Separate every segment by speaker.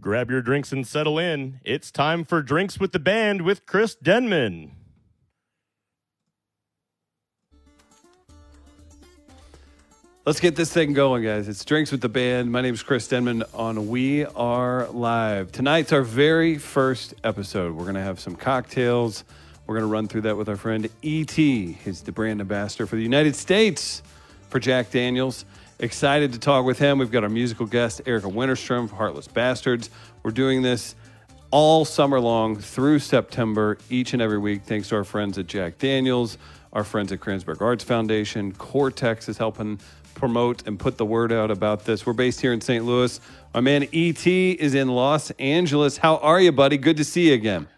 Speaker 1: Grab your drinks and settle in. It's time for Drinks with the Band with Chris Denman.
Speaker 2: Let's get this thing going, guys. It's Drinks with the Band. My name is Chris Denman on We Are Live. Tonight's our very first episode. We're going to have some cocktails. We're going to run through that with our friend E.T. He's the brand ambassador for the United States for Jack Daniels. Excited to talk with him. We've got our musical guest, Erika Wennerstrom, from Heartless Bastards. We're doing this all summer long through September, each and every week, thanks to our friends at Jack Daniels, our friends at Kranzberg Arts Foundation. Cortex is helping promote and put the word out about this. We're based here in St. Louis. My man ET is in Los Angeles. How are you, buddy? Good to see you again.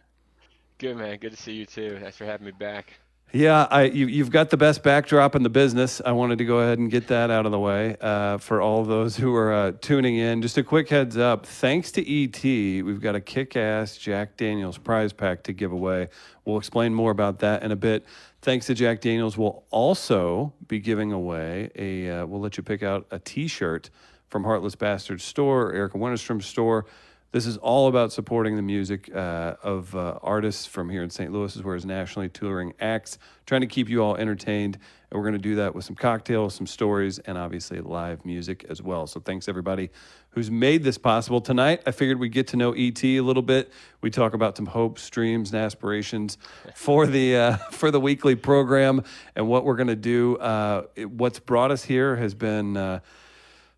Speaker 3: Good man, good to see you too. Thanks for having me back.
Speaker 2: Yeah, I, you, you've got the best backdrop in the business. I wanted to go ahead and get that out of the way uh, for all those who are uh, tuning in. Just a quick heads up thanks to ET, we've got a kick ass Jack Daniels prize pack to give away. We'll explain more about that in a bit. Thanks to Jack Daniels, we'll also be giving away a, uh, we'll let you pick out a t shirt from Heartless Bastards store, Erika Wennerstrom's store. This is all about supporting the music uh, of uh, artists from here in St. Louis, as well as nationally touring acts, trying to keep you all entertained. And we're going to do that with some cocktails, some stories, and obviously live music as well. So thanks everybody who's made this possible. Tonight, I figured we'd get to know ET a little bit. We talk about some hopes, dreams, and aspirations for the uh, for the weekly program and what we're going to do. Uh, it- what's brought us here has been. Uh,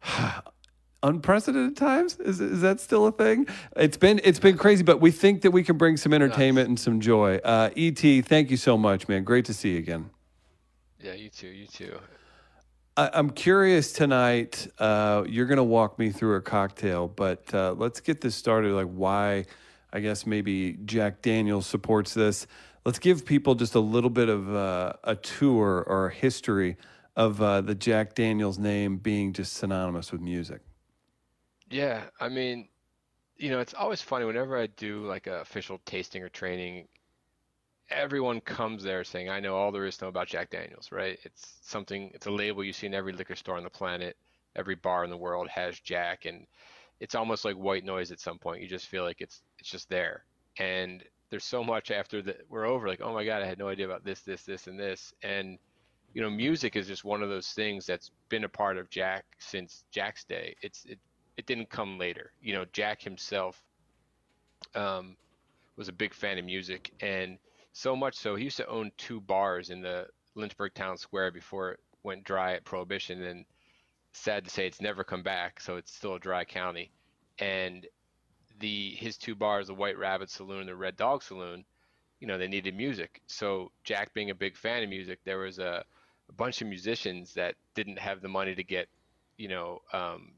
Speaker 2: unprecedented times? Is, is that still a thing? It's been it's been crazy but we think that we can bring some entertainment and some joy. Uh, et thank you so much man. Great to see you again.
Speaker 3: Yeah, you too, you too.
Speaker 2: I, i'm curious tonight uh, you're going to walk me through a cocktail but uh, let's get this started like why i guess maybe jack daniels supports this. Let's give people just a little bit of uh, a tour or a history of uh, the jack daniels name being just synonymous with music
Speaker 3: Yeah, I mean, you know, it's always funny whenever I do like a official tasting or training, everyone comes there saying, I know all there is to know about Jack Daniels, right? It's something, it's a label you see in every liquor store on the planet. Every bar in the world has Jack, and it's almost like white noise at some point. You just feel like it's it's just there. And there's so much after that we're over, like, oh my God, I had no idea about this, this, this, and this. And you know, music is just one of those things that's been a part of Jack since Jack's day. It's it it didn't come later. You know, Jack himself um, was a big fan of music, and so much so he used to own two bars in the Lynchburg Town Square before it went dry at Prohibition. And sad to say, it's never come back, so it's still a dry county. And the his two bars, the White Rabbit Saloon and the Red Dog Saloon, you know, they needed music. So Jack, being a big fan of music, there was a, a bunch of musicians that didn't have the money to get, you know, um,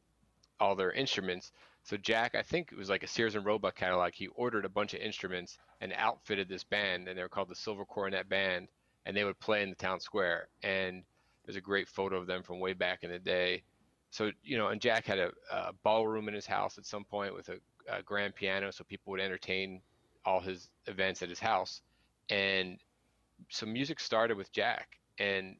Speaker 3: all their instruments. So Jack, I think it was like a Sears and Roebuck catalog. He ordered a bunch of instruments and outfitted this band, and they were called the Silver Cornet Band, and they would play in the town square. And there's a great photo of them from way back in the day. So you know, and Jack had a, a ballroom in his house at some point with a, a grand piano, so people would entertain all his events at his house. And so music started with Jack, and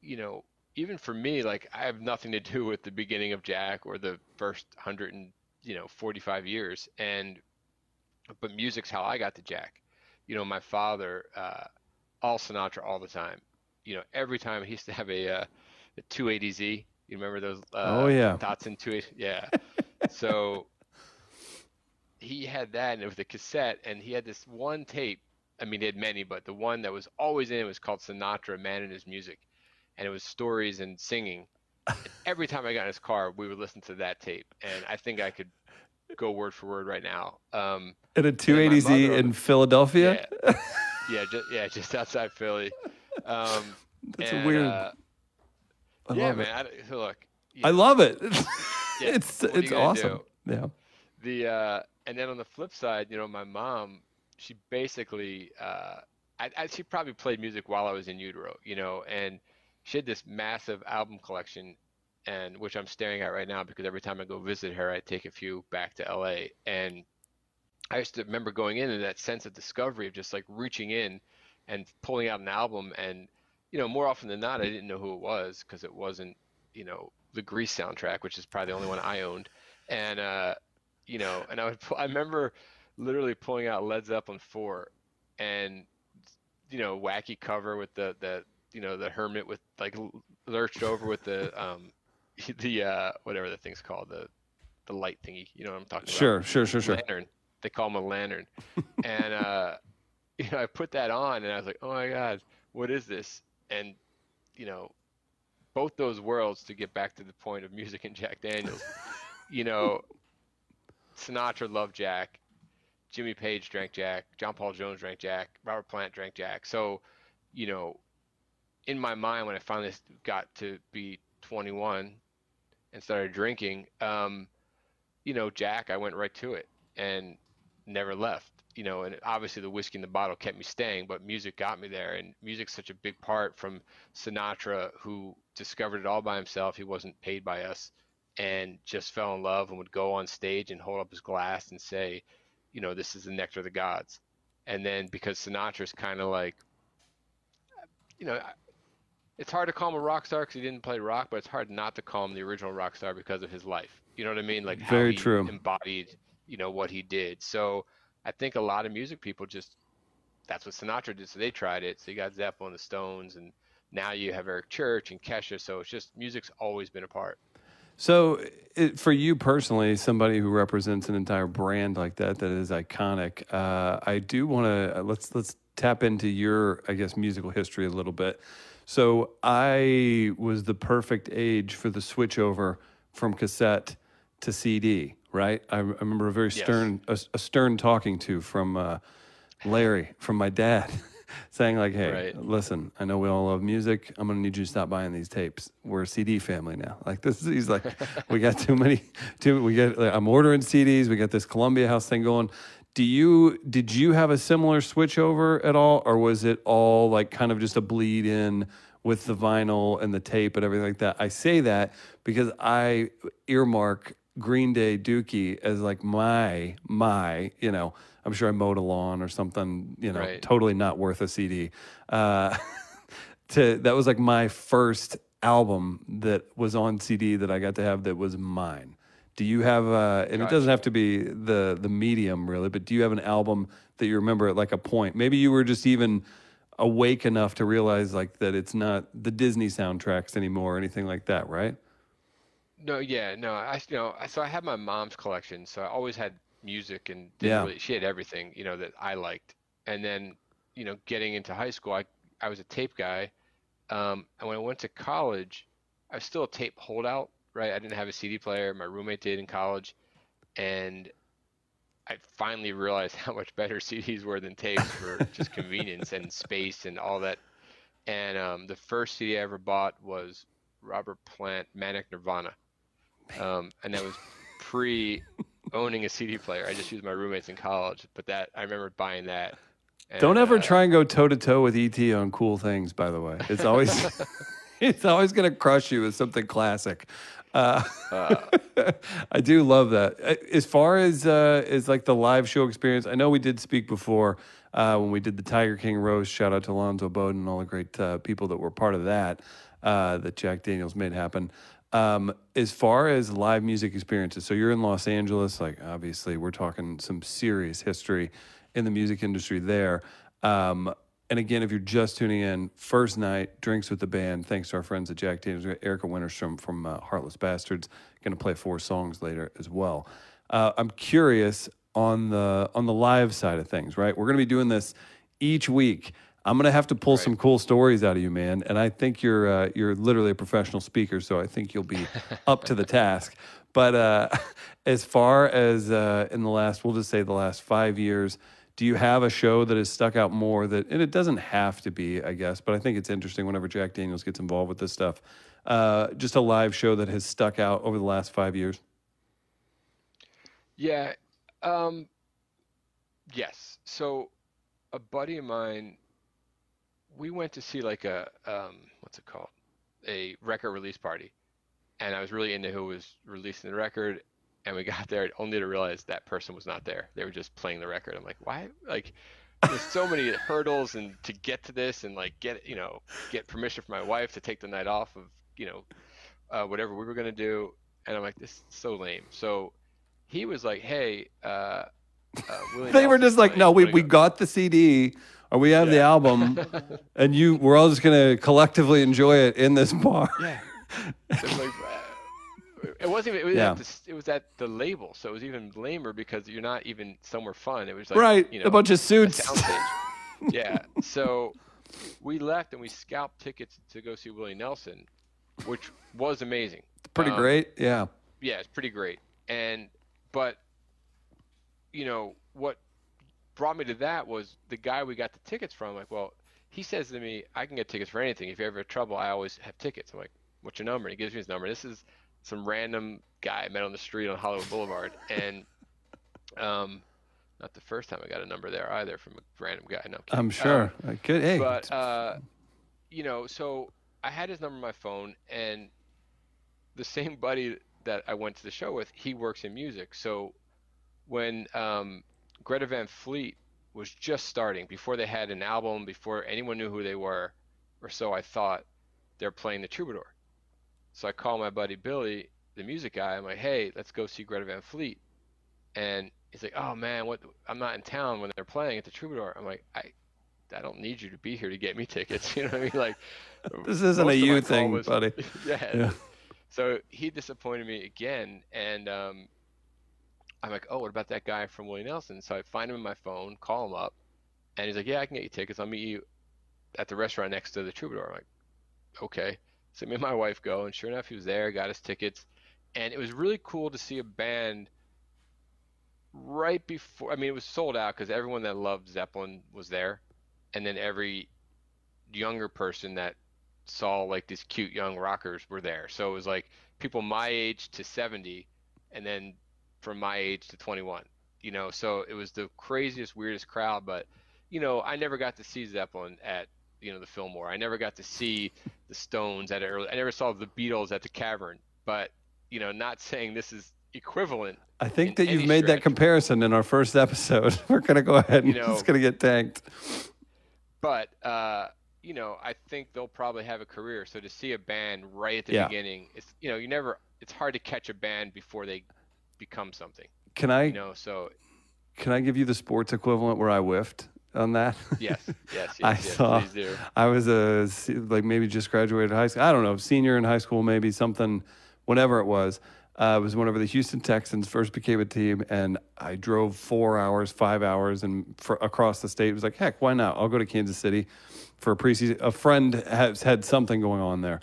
Speaker 3: you know, even for me, like I have nothing to do with the beginning of Jack or the first hundred and you know 45 years, and but music's how I got to Jack. You know, my father, uh, all Sinatra all the time. You know, every time he used to have a, uh, a 280Z. You remember those? Uh,
Speaker 2: Oh, yeah.
Speaker 3: Datsun 280. Yeah. so he had that, and it was a cassette, and he had this one tape. I mean, he had many, but the one that was always in it was called Sinatra, Man and His Music, and it was stories and singing. And every time I got in his car, we would listen to that tape, and I think I could go word for word right now. Um,
Speaker 2: at a 280z in philadelphia
Speaker 3: yeah, yeah, just, yeah, just outside Philly. Um,
Speaker 2: That's
Speaker 3: and,
Speaker 2: weird-
Speaker 3: Uh,
Speaker 2: I
Speaker 3: yeah, man. I, look,
Speaker 2: I
Speaker 3: know,
Speaker 2: love it.
Speaker 3: Yeah,
Speaker 2: it's
Speaker 3: what are you
Speaker 2: it's awesome.
Speaker 3: do?
Speaker 2: Yeah.
Speaker 3: the uh, and then on the flip side, you know, my mom, she basically, uh, I, I, she probably played music while I was in utero, you know, and she had this massive album collection, and which I'm staring at right now because every time I go visit her, I take a few back to LA, and I used to remember going in and that sense of discovery of just like reaching in and pulling out an album, and you know, more often than not, I didn't know who it was because it wasn't, you know, the Grease soundtrack, which is probably the only one I owned, and uh, you know, and I would I remember literally pulling out Led Zeppelin 4 and you know, wacky cover with the the you know, the hermit with like lurched over with the um the uh whatever the thing's called, the the light thingy, you know what I'm talking
Speaker 2: Sure,
Speaker 3: about?
Speaker 2: sure, sure, sure. Sure.
Speaker 3: Lantern. They call him a lantern. and uh you know, I put that on and I was like, "Oh my god, what is this?" And you know, both those worlds to get back to the point of music and Jack Daniels. you know, Sinatra loved Jack, Jimmy Page drank Jack, John Paul Jones drank Jack, Robert Plant drank Jack. So, you know, in my mind when I finally got to be 21 and started drinking, um, you know, Jack, I went right to it and never left. You know, and obviously the whiskey in the bottle kept me staying, but music got me there. And music's such a big part from Sinatra, who discovered it all by himself. He wasn't paid by us and just fell in love and would go on stage and hold up his glass and say, you know, this is the nectar of the gods. And then because Sinatra's kind of like, you know, it's hard to call him a rock star because he didn't play rock, but it's hard not to call him the original rock star because of his life. You know what I mean? Like how
Speaker 2: Very
Speaker 3: he
Speaker 2: true.
Speaker 3: embodied, you know, what he did. So I think a lot of music people just that's what Sinatra did. So they tried it. So you got Zeppelin, the Stones, and now you have Eric Church and Kesha. So it's just music's always been a part.
Speaker 2: So, it, for you personally, somebody who represents an entire brand like that that is iconic, uh, I do want to let's let's tap into your, I guess, musical history a little bit. So, I was the perfect age for the switchover from cassette to CD. Right? I, I remember a very
Speaker 3: Yes.
Speaker 2: stern a, a stern talking to from uh, Larry from my dad. Saying like, "Hey,
Speaker 3: Right.
Speaker 2: listen, I know we all love music. I'm gonna need you to stop buying these tapes. We're a CD family now. Like this, is, he's like, we got too many. Too we get. Like, I'm ordering CDs. We got this Columbia House thing going. Do you did you have a similar switchover at all, or was it all like kind of just a bleed in with the vinyl and the tape and everything like that? I say that because I earmark Green Day Dookie as like my my you know I'm sure I mowed a lawn or something you know
Speaker 3: Right.
Speaker 2: totally not worth a CD. Uh, to that was like my first album that was on CD that I got to have that was mine. Do you have uh, and it doesn't have to be the the medium really, but do you have an album that you remember at like a point? Maybe you were just even awake enough to realize like that it's not the Disney soundtracks anymore or anything like that, right?
Speaker 3: No, yeah, no. I you know, so I had my mom's collection, so I always had music and
Speaker 2: Yeah.
Speaker 3: really, she had everything, you know, that I liked. And then, you know, getting into high school, I I was a tape guy. Um, and when I went to college, I was still a tape holdout, right? I didn't have a CD player. My roommate did in college, and I finally realized how much better CDs were than tapes for just convenience and space and all that. And um, the first CD I ever bought was Robert Plant, Manic Nirvana, um, and that was pre owning a CD player. I just used my roommates in college, but that I remember buying that.
Speaker 2: Don't ever
Speaker 3: uh,
Speaker 2: try and go toe to toe with ET on cool things. By the way, it's always it's always going to crush you with something classic. Uh, I do love that. Uh, As far as uh, as like the live show experience, I know we did speak before uh, when we did the Tiger King roast. Shout out to Alonzo Bowden and all the great uh, people that were part of that that Jack Daniels made happen. Um, as far as live music experiences, so you're in Los Angeles, like obviously we're talking some serious history in the music industry there. Um, and again, if you're just tuning in, first night, drinks with the band. Thanks to our friends at Jack Daniels. We got Erika Wennerstrom from uh, Heartless Bastards. Going to play four songs later as well. Uh, I'm curious on the on the live side of things. Right, we're going to be doing this each week. I'm going to have to pull some cool stories out of you, man. And I think you're uh, you're literally a professional speaker, so I think you'll be up to the task. But uh, as far as uh, in the last, we'll just say the last five years, do you have a show that has stuck out more that, and it doesn't have to be, I guess, but I think it's interesting whenever Jack Daniels gets involved with this stuff. Uh, just a live show that has stuck out over the last five years.
Speaker 3: Yeah. Um, yes. So a buddy of mine, we went to see like a um, what's it called? A record release party. And I was really into who was releasing the record. And we got there only to realize that person was not there. They were just playing the record. I'm like, why? Like, there's so many hurdles and to get to this and like get, you know, get permission from my wife to take the night off of, you know, uh, whatever we were going to do. And I'm like, this is so lame. So he was like, "Hey, uh, uh,
Speaker 2: they were just like, no, we, we
Speaker 3: go?"
Speaker 2: got the CD or we have the album, and you we're all just gonna collectively enjoy it in this bar.
Speaker 3: Yeah. So it was like, it wasn't even. It was,
Speaker 2: Yeah.
Speaker 3: at the, it was at the label, so it was even lamer because you're not even somewhere fun. It was like
Speaker 2: right,
Speaker 3: you know,
Speaker 2: a bunch of suits.
Speaker 3: yeah. So we left and we scalped tickets to go see Willie Nelson, which was amazing.
Speaker 2: Pretty
Speaker 3: Um,
Speaker 2: great. Yeah.
Speaker 3: Yeah, it's pretty great. And but you know what brought me to that was the guy we got the tickets from. Like, well, he says to me, "I can get tickets for anything. If you ever have trouble, I always have tickets." I'm like, "What's your number?" And he gives me his number. This is some random guy I met on the street on Hollywood Boulevard, and um, not the first time I got a number there either from a random guy. No, kidding.
Speaker 2: I'm
Speaker 3: Um,
Speaker 2: sure. Uh, Good. Hey,
Speaker 3: but uh, you know, so I had his number on my phone, and the same buddy that I went to the show with, he works in music. So when um, Greta Van Fleet was just starting, before they had an album, before anyone knew who they were, or so I thought, they're playing the Troubadour. So I call my buddy Billy, the music guy. I'm like, hey, let's go see Greta Van Fleet. And he's like, oh man, what? I'm not in town when they're playing at the Troubadour. I'm like, I, I don't need you to be here to get me tickets. You know what I mean? Like,
Speaker 2: this isn't a you thing,
Speaker 3: was-
Speaker 2: buddy.
Speaker 3: yeah.
Speaker 2: Yeah.
Speaker 3: So he disappointed me again, and um, I'm like, oh, what about that guy from Willie Nelson? So I find him in my phone, call him up, and he's like, yeah, I can get you tickets. I'll meet you at the restaurant next to the Troubadour. I'm like, okay. So me and my wife go, and sure enough, he was there, got us tickets, and it was really cool to see a band right before. I mean, it was sold out because everyone that loved Zeppelin was there, and then every younger person that saw like these cute young rockers were there. So it was like people my age to 70 and then from my age to 21. You know, so it was the craziest weirdest crowd, but you know, I never got to see Zeppelin at you know the Fillmore. I never got to see the Stones at early I never saw the Beatles at the Cavern, but you know, not saying this is equivalent.
Speaker 2: I think that you've made that comparison in our first episode. We're gonna go ahead and
Speaker 3: You know-
Speaker 2: it's gonna get tanked.
Speaker 3: But uh you know, I think they'll probably have a career. So to see a band right at the
Speaker 2: Yeah.
Speaker 3: beginning, it's you know, you never it's hard to catch a band before they become something.
Speaker 2: Can I
Speaker 3: You know, so
Speaker 2: can I give you the sports equivalent where I whiffed on that?
Speaker 3: yes, yes, yes,
Speaker 2: I
Speaker 3: yes,
Speaker 2: saw-. I was a like maybe just graduated high school. I don't know, senior in high school, maybe something, whenever it was. Uh, it was whenever the Houston Texans first became a team, and I drove four hours, five hours, and for, across the state. It was like, heck, why not? I'll go to Kansas City for a preseason. A friend has had something going on there,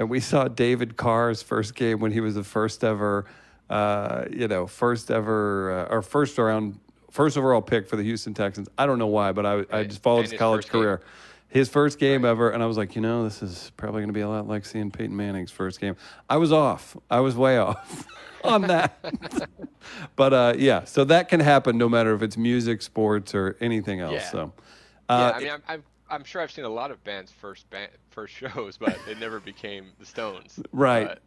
Speaker 2: and we saw David Carr's first game when he was the first ever, uh, you know, first ever uh, or first round, first overall pick for the Houston Texans. I don't know why, but I, I just followed
Speaker 3: And
Speaker 2: his college
Speaker 3: first game.
Speaker 2: career. His first game ever, and I was like, you know, this is probably going to be a lot like seeing Peyton Manning's first game. I was off. I was way off on that. but uh, yeah, so that can happen no matter if it's music, sports, or anything else.
Speaker 3: Yeah.
Speaker 2: So,
Speaker 3: yeah,
Speaker 2: uh,
Speaker 3: I mean, I'm, I'm I'm sure I've seen a lot of bands first band, first shows, but it never became the Stones.
Speaker 2: right,
Speaker 3: But,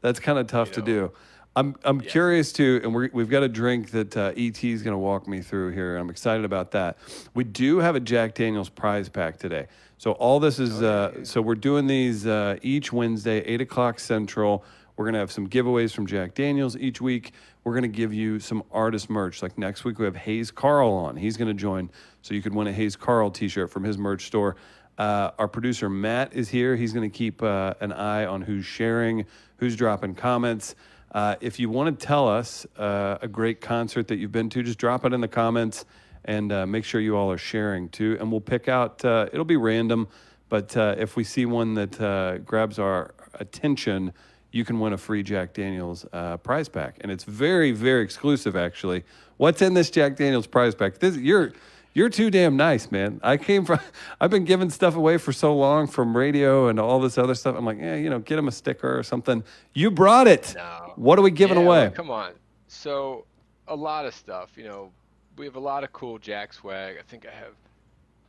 Speaker 2: that's kind of tough to
Speaker 3: know.
Speaker 2: do. I'm I'm curious too, and we're, we've got a drink that uh, ET is going to walk me through here. I'm excited about that. We do have a Jack Daniel's prize pack today. So all this is uh, so we're doing these uh, each Wednesday, eight o'clock central. We're gonna have some giveaways from Jack Daniels each week. We're gonna give you some artist merch. Like next week, we have Hayes Carll on. He's gonna join, so you could win a Hayes Carll T-shirt from his merch store. Uh, our producer Matt is here. He's going to keep uh, an eye on who's sharing, who's dropping comments. Uh, if you want to tell us uh, a great concert that you've been to, just drop it in the comments and uh, make sure you all are sharing too. And we'll pick out, uh, it'll be random, but uh, if we see one that uh, grabs our attention, you can win a free Jack Daniels prize pack. And it's very, very exclusive, actually. What's in this Jack Daniels prize pack? This, you're. You're too damn nice, man. I came from, I've been giving stuff away for so long from radio and all this other stuff. I'm like, yeah, you know, get him a sticker or something. You brought it.
Speaker 3: No.
Speaker 2: What are we giving
Speaker 3: Yeah,
Speaker 2: away?
Speaker 3: come on. So a lot of stuff. You know, we have a lot of cool Jack swag. I think I have,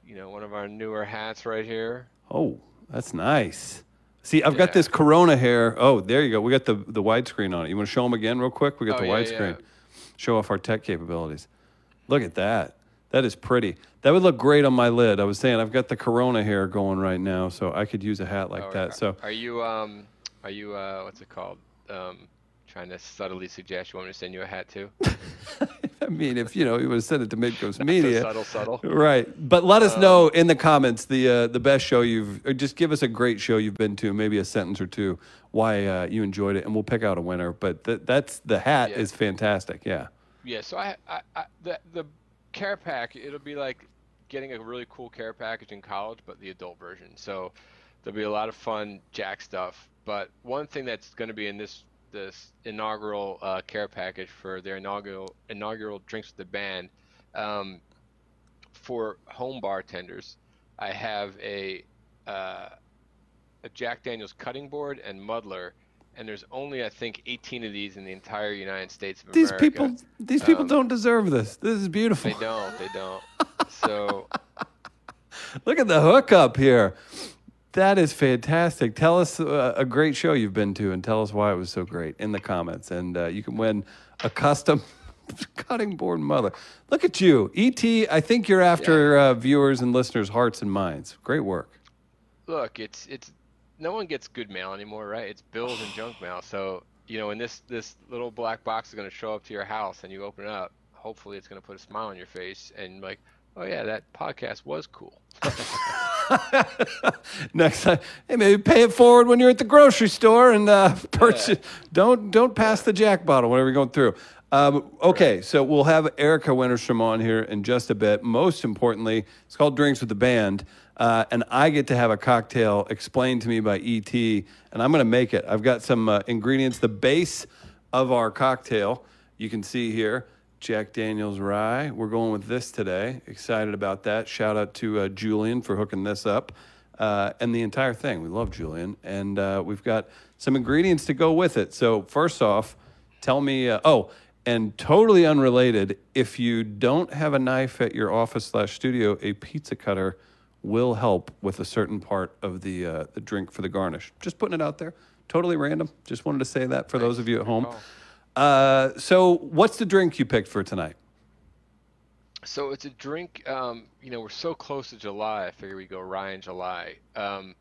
Speaker 3: you know, one of our newer hats right here.
Speaker 2: Oh, that's nice. See, I've got this Corona hair. Oh, there you go. We got the the widescreen on it. You want to show them again, real quick? We got
Speaker 3: Oh,
Speaker 2: the
Speaker 3: yeah,
Speaker 2: widescreen.
Speaker 3: yeah.
Speaker 2: Show off our tech capabilities. Look at that. That is pretty. That would look great on my lid. I was saying I've got the Corona hair going right now, so I could use a hat like
Speaker 3: Oh,
Speaker 2: that.
Speaker 3: are-
Speaker 2: So
Speaker 3: are you um are you uh what's it called um trying to subtly suggest you want me to send you a hat too.
Speaker 2: I mean, if you know, you would have sent it to Midcoast
Speaker 3: So
Speaker 2: Media.
Speaker 3: subtle, subtle.
Speaker 2: Right, but let us know in the comments the uh, the best show you've. Or just give us a great show you've been to, maybe a sentence or two, why uh, you enjoyed it, and we'll pick out a winner. But th- that's the hat
Speaker 3: Yeah.
Speaker 2: is fantastic. Yeah.
Speaker 3: Yeah, so I, I, I the the care pack it'll be like getting a really cool care package in college, but the adult version. So there'll be a lot of fun Jack stuff. But one thing that's going to be in this this inaugural uh, care package for their inaugural inaugural drinks with the band, um, for home bartenders, I have a uh, a Jack Daniel's cutting board and muddler. And there's only, I think, 18 of these in the entire United States of
Speaker 2: These
Speaker 3: America.
Speaker 2: people, these people
Speaker 3: Um,
Speaker 2: don't deserve this. This is beautiful.
Speaker 3: They don't. They don't. So
Speaker 2: Look at the hookup here. That is fantastic. Tell us uh, a great show you've been to, and tell us why it was so great in the comments. And uh, you can win a custom cutting board muddler. Look at you, ET. I think you're after uh, viewers and listeners' hearts and minds. Great work.
Speaker 3: look, it's it's no one gets good mail anymore, right? It's bills and junk mail. So you know, when this this little black box is going to show up to your house and you open it up, hopefully it's going to put a smile on your face and like, oh yeah, that podcast was cool.
Speaker 2: Next time, hey, maybe pay it forward when you're at the grocery store and uh, purchase. Don't don't pass the Jack bottle whenever you're going through. Um, okay, so we'll have Erika Wennerstrom on here in just a bit. Most importantly, it's called Drinks with the Band, uh, and I get to have a cocktail explained to me by ET, and I'm going to make it. I've got some uh, ingredients. The base of our cocktail, you can see here, Jack Daniel's Rye. We're going with this today. Excited about that. Shout out to uh, Julian for hooking this up. Uh, and the entire thing. We love Julian. And uh, we've got some ingredients to go with it. So, first off, tell me uh, oh, and totally unrelated, if you don't have a knife at your office slash studio, a pizza cutter will help with a certain part of the, uh, the drink for the garnish. Just putting it out there. Totally random. Just wanted to say that for those of you at home. Uh, so, what's the drink you picked for tonight?
Speaker 3: So it's a drink. Um, you know, we're so close to July. I figure we go rye in July. Um,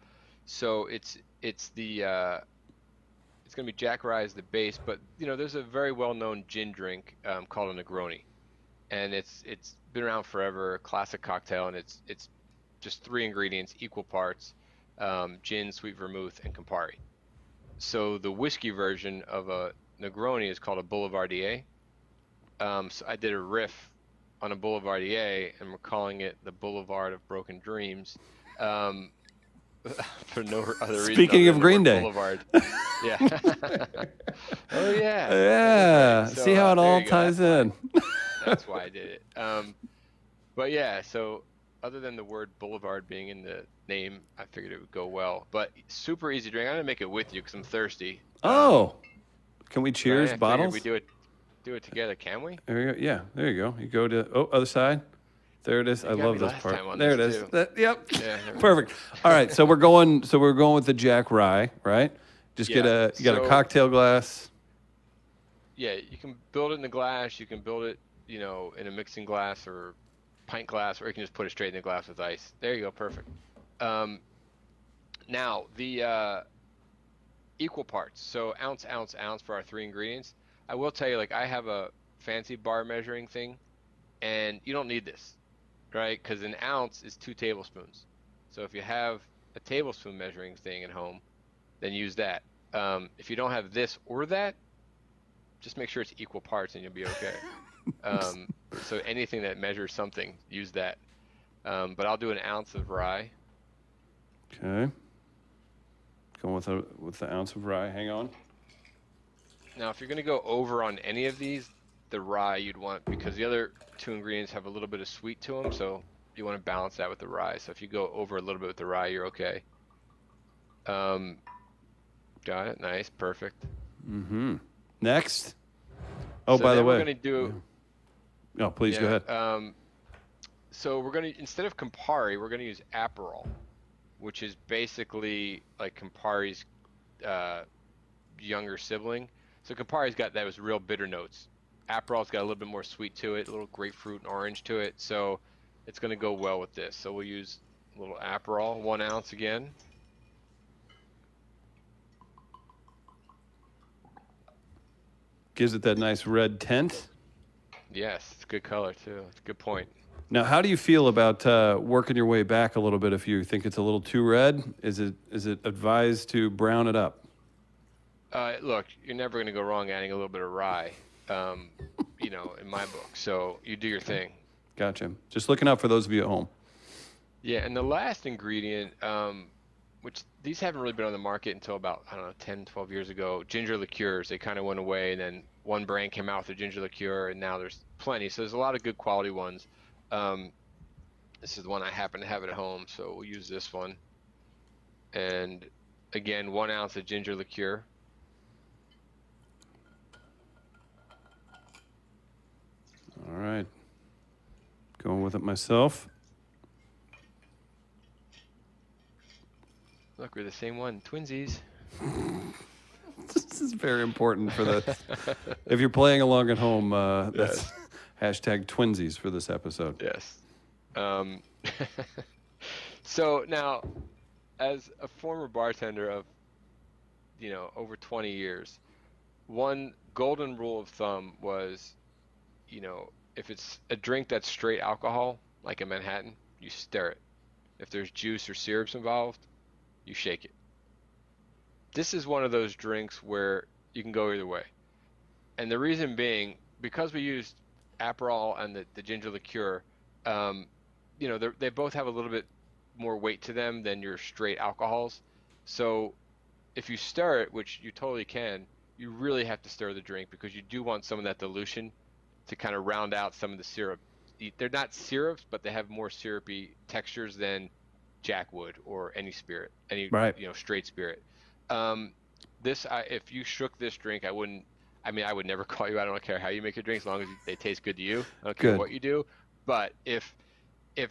Speaker 3: so it's it's the uh, it's gonna be Jack Rye as the base, but you know, there's a very well-known gin drink um, called a Negroni, and it's it's been around forever, a classic cocktail, and it's it's just three ingredients, equal parts, um, gin, sweet vermouth, and Campari. So the whiskey version of a Negroni is called a Boulevardier. Um, so I did a riff on a Boulevardier, and we're calling it the Boulevard of Broken Dreams. Um, for no other reason.
Speaker 2: Speaking of Green Day.
Speaker 3: Boulevard. yeah. oh yeah.
Speaker 2: Yeah.
Speaker 3: So,
Speaker 2: See how
Speaker 3: uh,
Speaker 2: it
Speaker 3: there
Speaker 2: all ties in.
Speaker 3: That's why I did it. Um, but yeah, so other than the word Boulevard being in the name, I figured it would go well. But super easy drink. I'm gonna make it with you because I'm thirsty.
Speaker 2: Oh, um, can we?
Speaker 3: I
Speaker 2: cheers
Speaker 3: figured
Speaker 2: bottles?
Speaker 3: We do it. Do it together, can we?
Speaker 2: There you go. Yeah, there you go. You go to oh other side. There it is. I love this part. There it
Speaker 3: this,
Speaker 2: is.
Speaker 3: too.
Speaker 2: That- yep.
Speaker 3: Yeah.
Speaker 2: Perfect. All right, so we're going. So we're going with the Jack Rye, right? Just get a you got a cocktail glass.
Speaker 3: Yeah, you can build it in the glass. You can build it, you know, in a mixing glass or pint glass, or you can just put it straight in the glass with ice. There you go, perfect. Um, now the uh, equal parts. So ounce, ounce, ounce for our three ingredients. I will tell you, like I have a fancy bar measuring thing, and you don't need this, right? Because an ounce is two tablespoons. So if you have a tablespoon measuring thing at home, then use that. Um, if you don't have this or that, just make sure it's equal parts and you'll be okay. um, so anything that measures something, use that. Um, but I'll do an ounce of rye.
Speaker 2: Okay. Going with a with the ounce of rye. Hang on.
Speaker 3: Now, if you're going to go over on any of these, the rye you'd want because the other two ingredients have a little bit of sweet to them, so you want to balance that with the rye. So if you go over a little bit with the rye, you're okay. Um, got it. Nice. Perfect.
Speaker 2: Mm-hmm. Next. Oh,
Speaker 3: So
Speaker 2: by the way.
Speaker 3: we're going to do.
Speaker 2: Oh, please go ahead.
Speaker 3: Um, so we're gonna instead of Campari, we're gonna use Aperol, which is basically like Campari's uh, younger sibling. So Campari's got those real bitter notes. Aperol's got a little bit more sweet to it, a little grapefruit and orange to it. So it's gonna go well with this. So we'll use a little Aperol, one ounce again.
Speaker 2: gives it that nice red tint.
Speaker 3: Yes, it's a good color too. It's a good point.
Speaker 2: Now, how do you feel about uh, working your way back a little bit? If you think it's a little too red, is it is it advised to brown it up?
Speaker 3: Uh, look, you're never going to go wrong adding a little bit of rye, um, you know, in my book. So you do your thing.
Speaker 2: Gotcha. Just looking out for those of you at home.
Speaker 3: Yeah, and the last ingredient, um, which these haven't really been on the market until about, I don't know, 10, 12 years ago, ginger liqueurs. They kind of went away, and then one brand came out with a ginger liqueur, and now there's plenty. So there's a lot of good quality ones. Um, this is the one I happen to have at home, so we'll use this one. And again, one ounce of ginger liqueur.
Speaker 2: All right. Going with it myself.
Speaker 3: Look, we're the same one, twinsies.
Speaker 2: this is very important for the. if you're playing along at home, uh, that's hashtag twinsies for this episode.
Speaker 3: Yes. Um, so now, as a former bartender of, you know, over 20 years, one golden rule of thumb was, you know, if it's a drink that's straight alcohol, like a Manhattan, you stir it. If there's juice or syrups involved, you shake it. This is one of those drinks where you can go either way. And the reason being, because we used Aperol and the, the ginger liqueur, um, you know, they both have a little bit more weight to them than your straight alcohols. So if you stir it, which you totally can, you really have to stir the drink because you do want some of that dilution to kind of round out some of the syrup. They're not syrups, but they have more syrupy textures than Jack would or any spirit, any
Speaker 2: right.
Speaker 3: you know straight spirit. Um, this, I, if you shook this drink, I wouldn't. I mean, I would never call you. I don't care how you make your drinks, as long as they taste good to you. I don't care
Speaker 2: good.
Speaker 3: what you do. But if if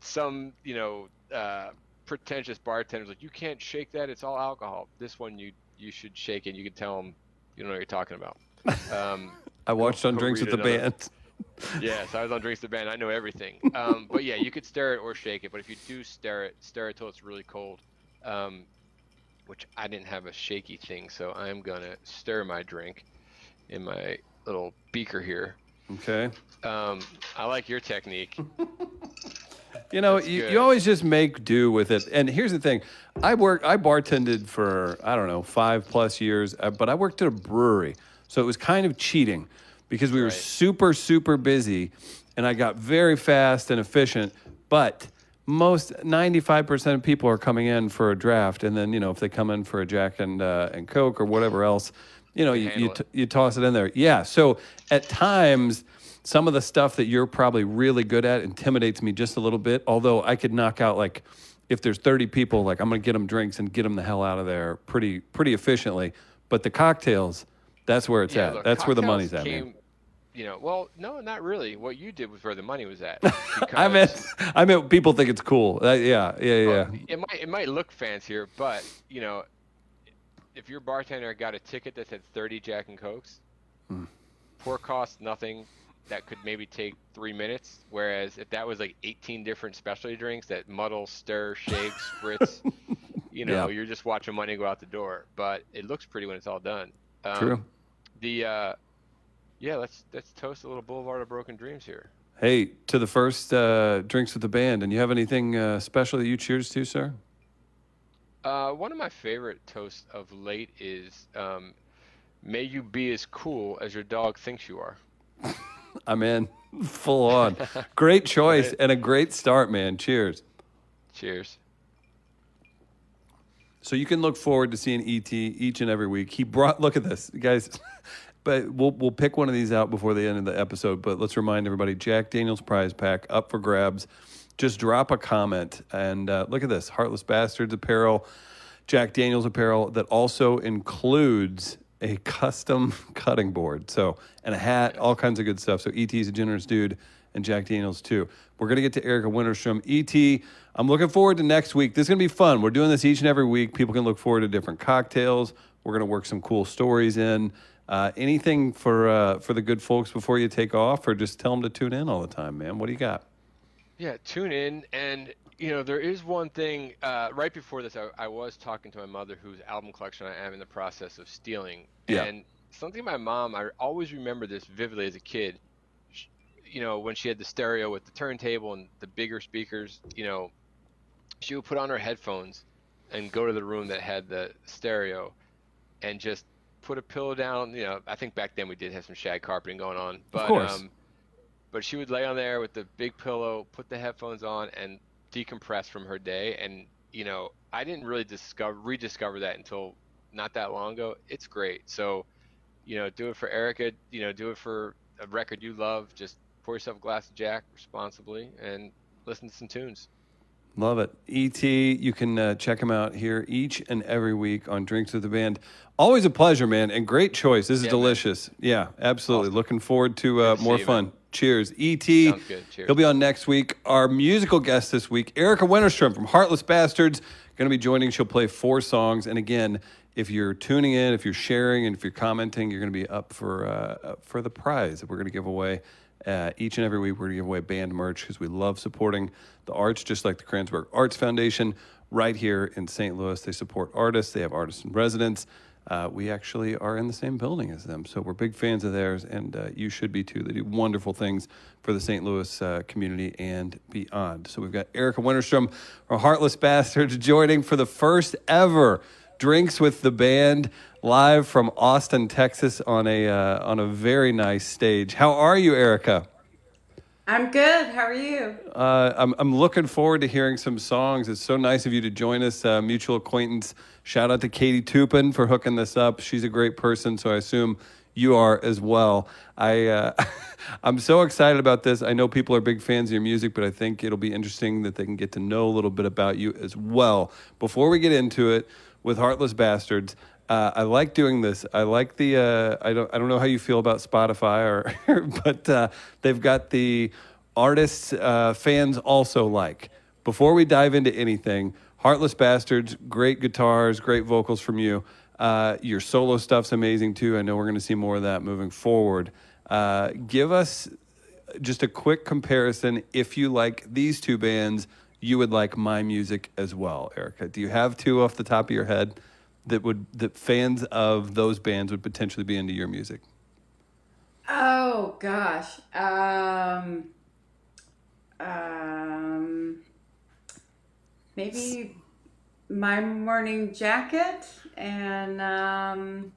Speaker 3: some you know uh, pretentious bartender's like, you can't shake that. It's all alcohol. This one you you should shake it. You can tell them you don't know what you're talking about. Um,
Speaker 2: I watched on Drinks with the
Speaker 3: another.
Speaker 2: Band.
Speaker 3: yes, I was on Drinks with the Band. I know everything. Um, but yeah, you could stir it or shake it. But if you do stir it, stir it till it's really cold. Um, which I didn't have a shaky thing, so I'm gonna stir my drink in my little beaker here.
Speaker 2: Okay.
Speaker 3: Um, I like your technique.
Speaker 2: You know, you, you always just make do with it. And here's the thing: I work, I bartended for I don't know five plus years, uh, but I worked at a brewery, so it was kind of cheating because we were
Speaker 3: Right.
Speaker 2: super super busy, and I got very fast and efficient. But most 95% of people are coming in for a draft, and then you know if they come in for a Jack and uh, and Coke or whatever else, you know you you, t- you toss it in there. Yeah. So at times, some of the stuff that you're probably really good at intimidates me just a little bit. Although I could knock out like if there's 30 people, like I'm gonna get them drinks and get them the hell out of there pretty pretty efficiently. But the cocktails, that's where it's
Speaker 3: Yeah,
Speaker 2: at. that's where the money's at.
Speaker 3: came. You know, well, no, not really. What you did was where the money was at.
Speaker 2: I meant I meant people think it's cool. Uh, yeah, yeah, yeah.
Speaker 3: Well, It might it might look fancier, but you know, if your bartender got a ticket that said 30 Jack and Cokes, pour cost nothing. That could maybe take three minutes. Whereas if that was like 18 different specialty drinks that muddle, stir, shake, spritz, you know,
Speaker 2: Yeah.
Speaker 3: you're just watching money go out the door. But it looks pretty when it's all done. Um,
Speaker 2: True.
Speaker 3: The uh, yeah, let's let's toast a little Boulevard of Broken Dreams here.
Speaker 2: Hey, to the first uh, drinks with the band, and you have anything uh, special that you cheers to, sir?
Speaker 3: Uh, one of my favorite toasts of late is um, "May you be as cool as your dog thinks you are."
Speaker 2: I'm in full on. Great choice and a great start, man. Cheers.
Speaker 3: Cheers.
Speaker 2: So you can look forward to seeing ET each and every week. He brought. Look at this, guys. But we'll we'll pick one of these out before the end of the episode. But let's remind everybody: Jack Daniel's prize pack up for grabs. Just drop a comment and uh, look at this: Heartless Bastards apparel, Jack Daniel's apparel that also includes a custom cutting board. So and a hat, all kinds of good stuff. So ET's a generous dude, and Jack Daniels too. We're gonna get to Erika Wennerstrom. ET, I'm looking forward to next week. This is gonna be fun. We're doing this each and every week. People can look forward to different cocktails. We're gonna work some cool stories in. Uh, anything for uh, for the good folks before you take off, or just tell them to tune in all the time, man. What do you got?
Speaker 3: Yeah, tune in. And, you know, there is one thing. Uh, right before this, I, I was talking to my mother, whose album collection I am in the process of stealing.
Speaker 2: Yeah.
Speaker 3: And something my mom, I always remember this vividly as a kid. Sh- You know, when she had the stereo with the turntable and the bigger speakers, you know, she would put on her headphones and go to the room that had the stereo and just put a pillow down. You know, I think back then we did have some shag carpeting going on, but
Speaker 2: course.
Speaker 3: um, but she would lay on there with the big pillow, put the headphones on, and decompress from her day. And you know, I didn't really discover rediscover that until not that long ago. It's great. So, you know, do it for Erika. You know, do it for a record you love. Just pour yourself a glass of Jack responsibly and listen to some tunes.
Speaker 2: Love it. ET, you can uh, check him out here each and every week on Drinks with the Band. Always a pleasure, man, and great choice. This is
Speaker 3: Yeah, man.
Speaker 2: delicious. Yeah, absolutely.
Speaker 3: Awesome.
Speaker 2: Looking forward to uh, more
Speaker 3: see you,
Speaker 2: fun. Cheers. ET.
Speaker 3: Sounds good. Cheers.
Speaker 2: He'll be on next week. Our musical guest this week, Erika Wennerstrom from Heartless Bastards, going to be joining. She'll play four songs. And again, if you're tuning in, if you're sharing, and if you're commenting, you're going to be up for uh, up for the prize that we're going to give away. Uh, each and every week, we're going to give away band merch because we love supporting the arts, just like the Kranzberg Arts Foundation right here in St. Louis. They support artists, they have artists in residence. Uh, we actually are in the same building as them, so we're big fans of theirs, and uh, you should be too. They do wonderful things for the St. Louis uh, community and beyond. So we've got Erika Wennerstrom from Heartless Bastards joining for the first ever Drinks with the Band live from Austin, Texas, on a uh, on a very nice stage. How are you, Erika?
Speaker 4: I'm good. How are you?
Speaker 2: Uh, I'm, I'm looking forward to hearing some songs. It's so nice of you to join us, uh, mutual acquaintance. Shout out to Katie Tupin for hooking this up. She's a great person, so I assume you are as well. I uh, I'm so excited about this. I know people are big fans of your music, but I think it'll be interesting that they can get to know a little bit about you as well. Before we get into it with Heartless Bastards, uh, I like doing this. I like the. Uh, I don't. I don't know how you feel about Spotify, or but uh, they've got the artists uh, fans also like. Before we dive into anything, Heartless Bastards, great guitars, great vocals from you. Uh, your solo stuff's amazing too. I know we're going to see more of that moving forward. Uh, give us just a quick comparison. If you like these two bands, you would like my music as well, Erika. Do you have two off the top of your head that would that fans of those bands would potentially be into your music?
Speaker 4: Oh gosh. Um. Um. Maybe my morning jacket and um.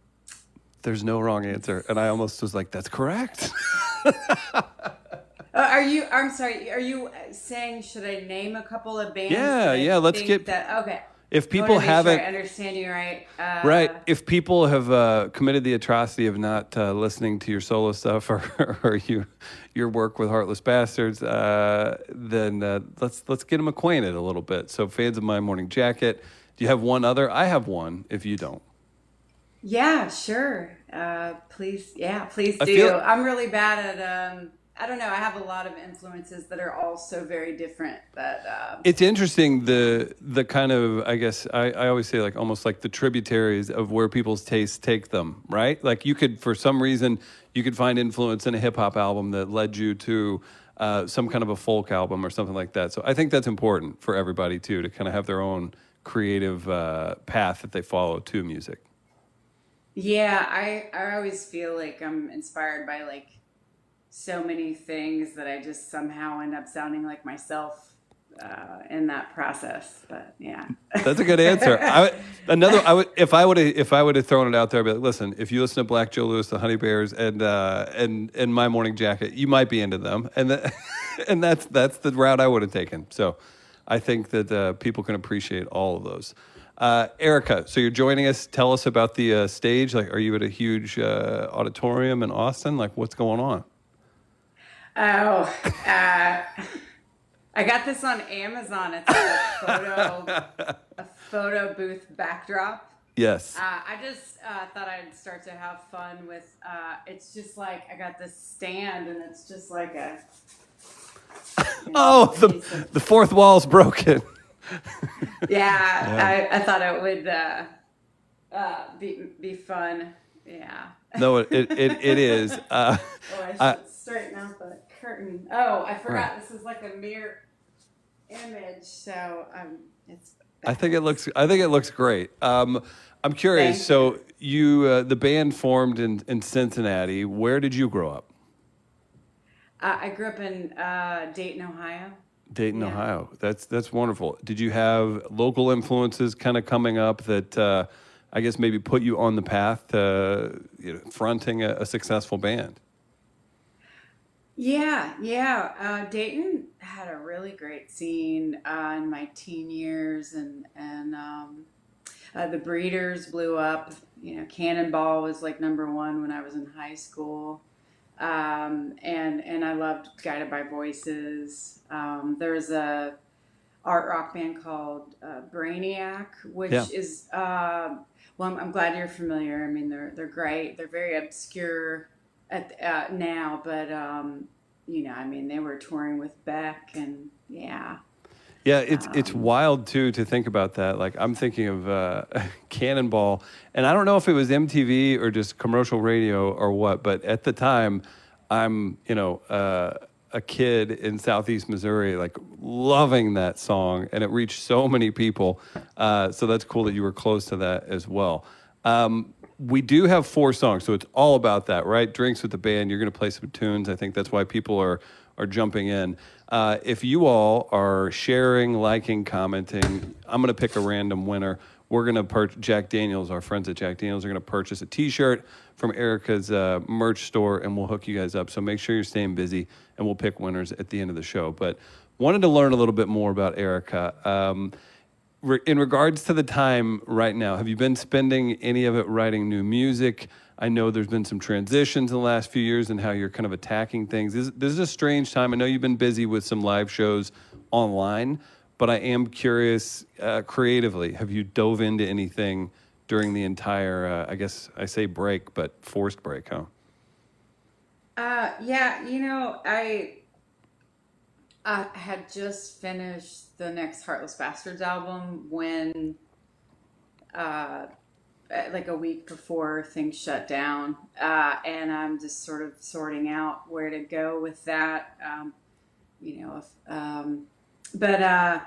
Speaker 2: There's no wrong answer, and I almost was like, "That's correct."
Speaker 4: uh, Are you? I'm sorry. Are you saying should I name a couple of bands?
Speaker 2: Yeah, yeah, let's get-
Speaker 4: that. Okay.
Speaker 2: If people
Speaker 4: sure
Speaker 2: haven't,
Speaker 4: I understand you right. Uh,
Speaker 2: right? If people have uh, committed the atrocity of not uh, listening to your solo stuff or, or you your work with Heartless Bastards, uh, then uh, let's let's get them acquainted a little bit. So, fans of My Morning Jacket, do you have one other? I have one. If you don't.
Speaker 4: Yeah, sure. Uh, please, yeah, please do.
Speaker 2: feel-
Speaker 4: I'm really bad at. Um, I don't know. I have a lot of influences that are all so very different. That um,
Speaker 2: It's interesting the the kind of I guess I, I always say like almost like the tributaries of where people's tastes take them, right? Like you could for some reason you could find influence in a hip hop album that led you to uh, some kind of a folk album or something like that. So I think that's important for everybody too to kind of have their own creative uh, path that they follow to music.
Speaker 4: yeah, I I always feel like I'm inspired by like so many things that I just somehow end up sounding like myself uh, in that process. But yeah,
Speaker 2: That's a good answer. I another, I would if I would if I would have thrown it out there, I'd be like, listen, if you listen to Black Joe Lewis, the Honey Bears, and uh, and and My Morning Jacket, you might be into them, and that, and that's that's the route I would have taken. So, I think that uh, people can appreciate all of those. Uh, Erika, so you're joining us. Tell us about the uh, stage. Like, are you at a huge uh, auditorium in Austin? Like, what's going on?
Speaker 4: Oh, uh, I got this on Amazon. It's like a photo, a photo booth backdrop.
Speaker 2: Yes.
Speaker 4: Uh, I just uh, thought I'd start to have fun with. Uh, it's just like I got this stand, and it's just like a. you know,
Speaker 2: Oh, the
Speaker 4: of-
Speaker 2: the fourth wall's broken.
Speaker 4: yeah, I, I thought it would uh, uh, be be fun. Yeah.
Speaker 2: No, it it, it, is. Uh,
Speaker 4: Oh, I should straighten out the curtain. Oh, I forgot.
Speaker 2: Right.
Speaker 4: This is like a mirror image, so um, it's
Speaker 2: I think it looks. I think it looks great. Um, I'm curious. So you, uh, the band formed in in Cincinnati. Where did you grow up?
Speaker 4: Uh, I grew up in uh, Dayton, Ohio.
Speaker 2: Dayton,
Speaker 4: Yeah.
Speaker 2: Ohio. That's that's wonderful. Did you have local influences kind of coming up that uh, I guess maybe put you on the path to you know, fronting a, a successful band?
Speaker 4: Yeah, yeah. Uh, Dayton had a really great scene uh, in my teen years, and and um, uh, the Breeders blew up. You know, Cannonball was like number one when I was in high school, um, and and I loved Guided by Voices. Um, there's a art rock band called uh, Brainiac, which
Speaker 2: Yeah.
Speaker 4: is uh, well, I'm, I'm glad you're familiar. I mean, they're they're great. They're very obscure at uh, now, but um, you know, I mean, they were touring with Beck, and yeah,
Speaker 2: Yeah, it's it's
Speaker 4: Um,
Speaker 2: wild too to think about that. Like I'm thinking of uh, Cannonball, and I don't know if it was MTV or just commercial radio or what, but at the time, I'm you know uh, a kid in Southeast Missouri, like loving that song, and it reached so many people. Uh, so that's cool that you were close to that as well. Um, we do have four songs, so it's all about that, right? Drinks with the band. You're going to play some tunes. I think that's why people are are jumping in. Uh, if you all are sharing, liking, commenting, I'm going to pick a random winner. We're going to purchase Jack Daniels. Our friends at Jack Daniels are going to purchase a T-shirt from Erika's uh, merch store, and we'll hook you guys up. So make sure you're staying busy, and we'll pick winners at the end of the show. But wanted to learn a little bit more about Erika. Um, re- in regards to the time right now, have you been spending any of it writing new music? I know there's been some transitions in the last few years and how you're kind of attacking things. This, this is a strange time. I know you've been busy with some live shows online, but I am curious uh, creatively. Have you dove into anything during the entire, uh, I guess I say break, but forced break, huh?
Speaker 4: uh, yeah. You know, I I had just finished the next Heartless Bastards album when, uh, like a week before things shut down, uh, and I'm just sort of sorting out where to go with that. Um, you know, if, um, but uh,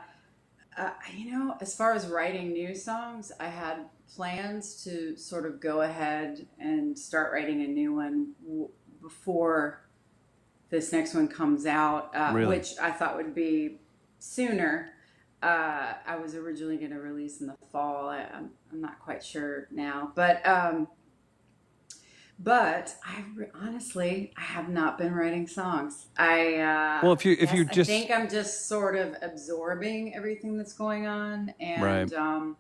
Speaker 4: uh, you know, as far as writing new songs, I had plans to sort of go ahead and start writing a new one w- before this next one comes out, uh,
Speaker 2: Really?
Speaker 4: which I thought would be sooner. Uh, I was originally going to release in the fall. I, I'm, I'm not quite sure now, but um, but I re- honestly I have not been writing songs. I uh,
Speaker 2: Well, if you- if you just-
Speaker 4: I think I'm just sort of absorbing everything that's going on, and
Speaker 2: Right.
Speaker 4: um,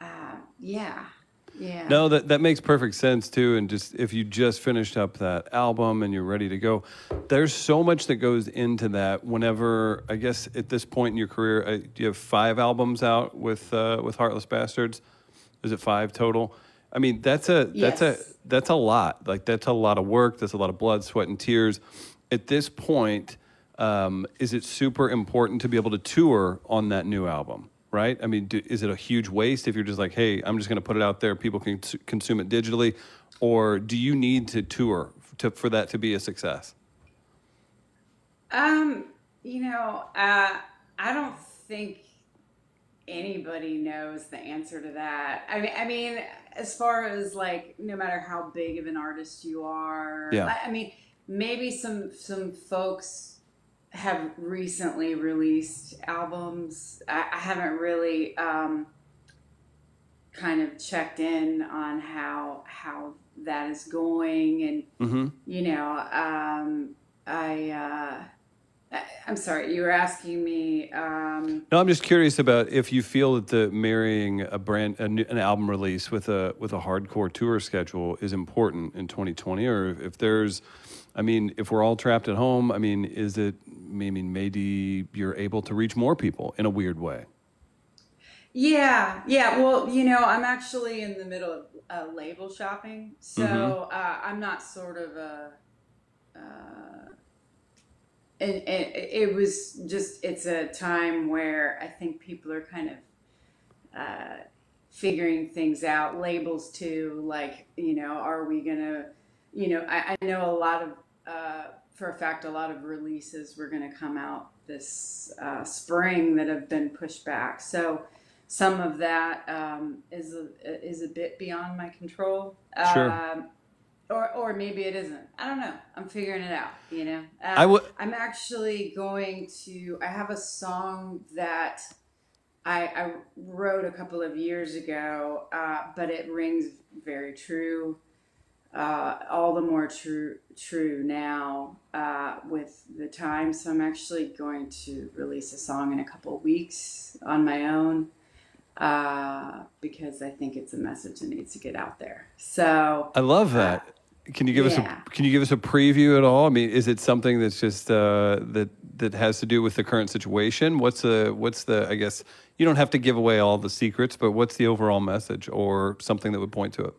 Speaker 4: uh, yeah, yeah.
Speaker 2: No, that, that makes perfect sense too. And just if you just finished up that album and you're ready to go, there's so much that goes into that. Whenever I guess at this point in your career, uh, do you have five albums out with uh, with Heartless Bastards? Is it five total? I mean, that's a that's a that's a lot. Like that's a lot of work. That's a lot of blood, sweat, and tears. At this point, um, is it super important to be able to tour on that new album? Right? I mean, do, is it a huge waste if you're just like, hey, I'm just going to put it out there, people can consume it digitally, or do you need to tour to, for that to be a success?
Speaker 4: Um, you know, uh, I don't think anybody knows the answer to that. I mean, I mean, as far as like, no matter how big of an artist you are,
Speaker 2: Yeah.
Speaker 4: I, I mean, maybe some some folks have recently released albums. I, I haven't really um, kind of checked in on how how that is going and
Speaker 2: Mm-hmm.
Speaker 4: you know, um, I, uh, I'm sorry, you were asking me, um,
Speaker 2: No, I'm just curious about if you feel that the marrying a brand a new, an album release with a with a hardcore tour schedule is important in 2020, or if there's, I mean, if we're all trapped at home, I mean, is it? I mean, maybe you're able to reach more people in a weird way.
Speaker 4: yeah, yeah, well, you know, I'm actually in the middle of uh, label shopping, so
Speaker 2: Mm-hmm.
Speaker 4: uh, I'm not sort of a, uh, and, and it was just, it's a time where I think people are kind of, uh, figuring things out, labels too, like, you know, are we gonna, you know, I, I know a lot of uh, for a fact a lot of releases were going to come out this uh, spring that have been pushed back. So some of that um, is a, is a bit beyond my control.
Speaker 2: Sure.
Speaker 4: Um, or, or maybe it isn't. I don't know. I'm figuring it out. You know. Uh,
Speaker 2: I would.
Speaker 4: I'm actually going to. I have a song that I, I wrote a couple of years ago, uh, but it rings very true. Uh, all the more true true now uh, with the time. So I'm actually going to release a song in a couple of weeks on my own uh, because I think it's a message that needs to get out there. So
Speaker 2: I love that. Can you give us a Can you give us a preview at all? I mean, is it something that's just uh, that that has to do with the current situation? What's the What's the I guess you don't have to give away all the secrets, but what's the overall message or something that would point to it?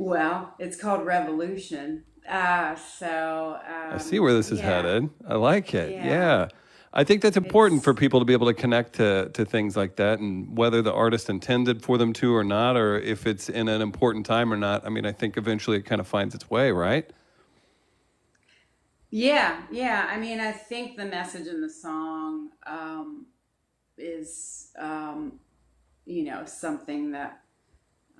Speaker 4: Well, it's called Revolution. Uh, so um,
Speaker 2: I see where this is
Speaker 4: yeah.
Speaker 2: headed. I like it. Yeah.
Speaker 4: Yeah.
Speaker 2: I think that's important
Speaker 4: It's-
Speaker 2: for people to be able to connect to, to things like that and whether the artist intended for them to or not, or if it's in an important time or not. I mean, I think eventually it kind of finds its way, right?
Speaker 4: Yeah, yeah. I mean, I think the message in the song um, is, um, you know, something that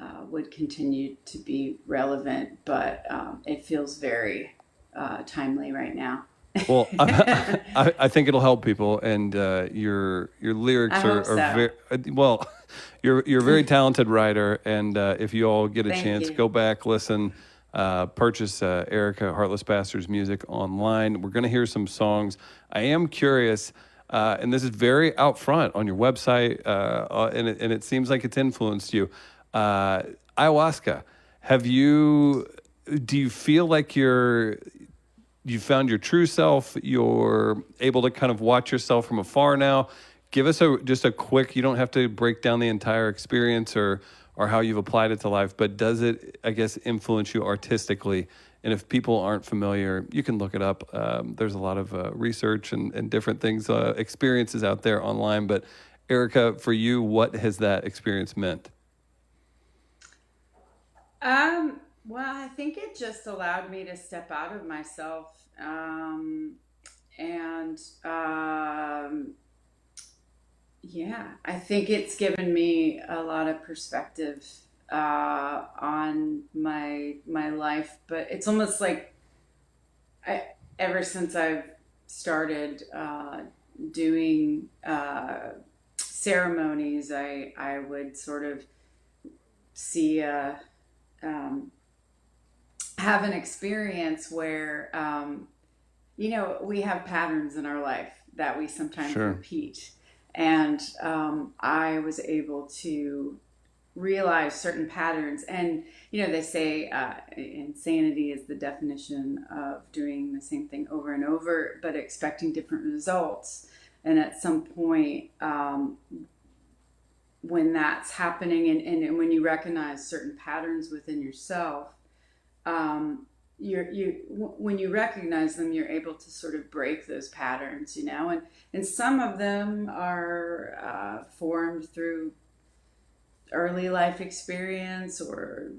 Speaker 4: uh, would continue to be relevant, but um, it feels very uh, timely right now.
Speaker 2: Well, I, I, I think it'll help people, and uh, your your lyrics are, are
Speaker 4: so.
Speaker 2: very well. You're you're a very talented writer, and uh, if you all get a
Speaker 4: Thank
Speaker 2: chance,
Speaker 4: you.
Speaker 2: go back, listen, uh, purchase uh, Erika Heartless Bastards music online. We're going to hear some songs. I am curious. Uh, and this is very out front on your website, uh, uh, and, it, and it seems like it's influenced you. Uh, ayahuasca, have you? Do you feel like you're you found your true self you're able to kind of watch yourself from afar now? Give us a just a quick you don't have to break down the entire experience or or how you've applied it to life but does it i guess influence you artistically? And if people aren't familiar you can look it up. Um, there's a lot of uh, research and, and different things uh, experiences out there online but Erika for you what has that experience meant
Speaker 4: Um, well, I think it just allowed me to step out of myself um, and um, yeah, I think it's given me a lot of perspective uh, on my my life. But it's almost like I ever since I've started uh, doing uh, ceremonies, I I would sort of see a um, have an experience where um, you know we have patterns in our life that we sometimes
Speaker 2: Sure.
Speaker 4: repeat. And um, i was able to realize certain patterns. And you know they say uh, insanity is the definition of doing the same thing over and over but expecting different results. And at some point um, when that's happening and, and, and when you recognize certain patterns within yourself um, you're, you w- when you recognize them you're able to sort of break those patterns you know? And and some of them are uh, formed through early life experience or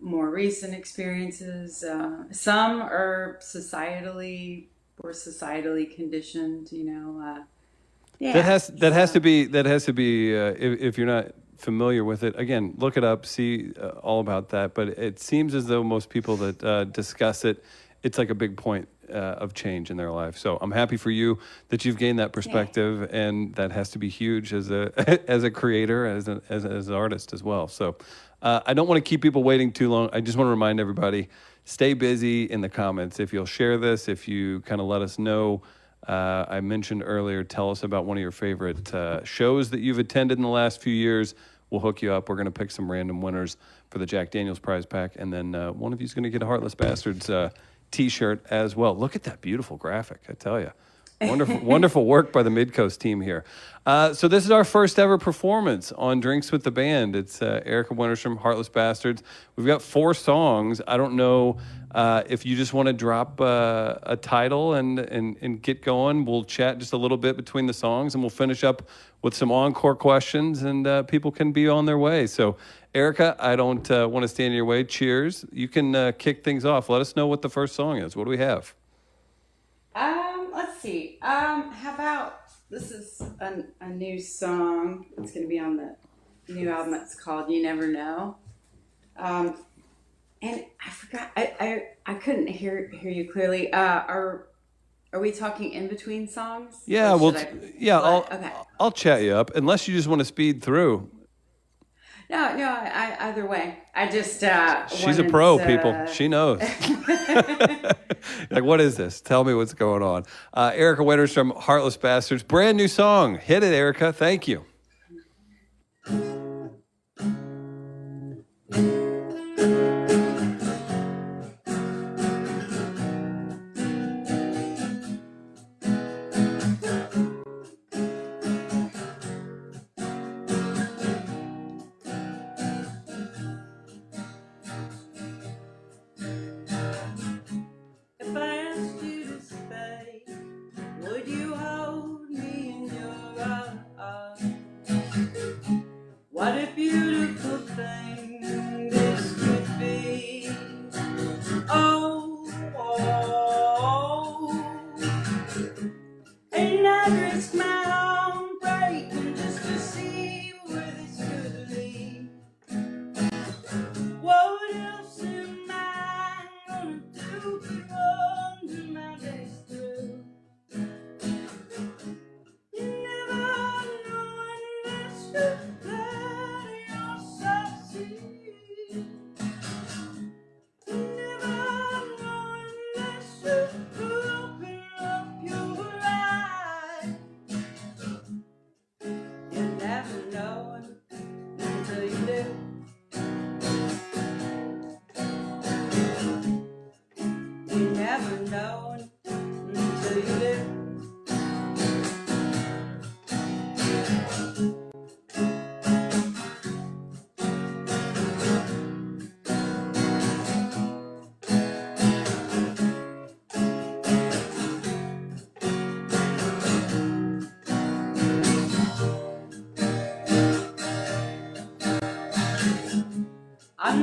Speaker 4: more recent experiences. Uh, some are societally or societally conditioned you know uh, yeah.
Speaker 2: That has that has to be that has to be uh, if, if you're not familiar with it again look it up see uh, all about that but it seems as though most people that uh, discuss it it's like a big point uh, of change in their life. So i'm happy for you that you've gained that perspective and that has to be huge as a as a creator as, a, as, as an artist as well. So uh, i don't want to keep people waiting too long. I just want to remind everybody stay busy in the comments. If you'll share this if you kind of let us know uh, I mentioned earlier, tell us about one of your favorite uh, shows that you've attended in the last few years. We'll hook you up. We're going to pick some random winners for the Jack Daniels prize pack. And then uh, one of you is going to get a Heartless Bastards uh, t shirt as well. Look at that beautiful graphic, I tell you.
Speaker 5: Wonderful, wonderful work by the Midcoast team here. Uh, so this is our first ever performance on Drinks with the Band. It's uh, Erika Wennerstrom, Heartless Bastards. We've got four songs. I don't know uh, if you just want to drop uh, a title and, and and get going. We'll chat just a little bit between the songs, and we'll finish up with some encore questions, and uh, people can be on their way. So. Erika, I don't uh, want to stand in your way. Cheers. You can kick things off. Let us know what the first song is. What do we have?
Speaker 4: Let's see. Um, how about this is a, a new song. It's going to be on the new album. It's called "You Never Know." Um, and I forgot. I, I I couldn't hear hear you clearly. Uh, are are we talking in between songs?
Speaker 5: Yeah. Well, I, yeah. I'll okay. I'll chat you up unless you just want to speed through.
Speaker 4: No, no. I, either way, I just. Uh,
Speaker 5: She's a pro, to... people. She knows. like, what is this? Tell me what's going on. Uh, Erika Winters from Heartless Bastards, brand new song. Hit it, Erika. Thank you.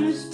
Speaker 5: Christmas.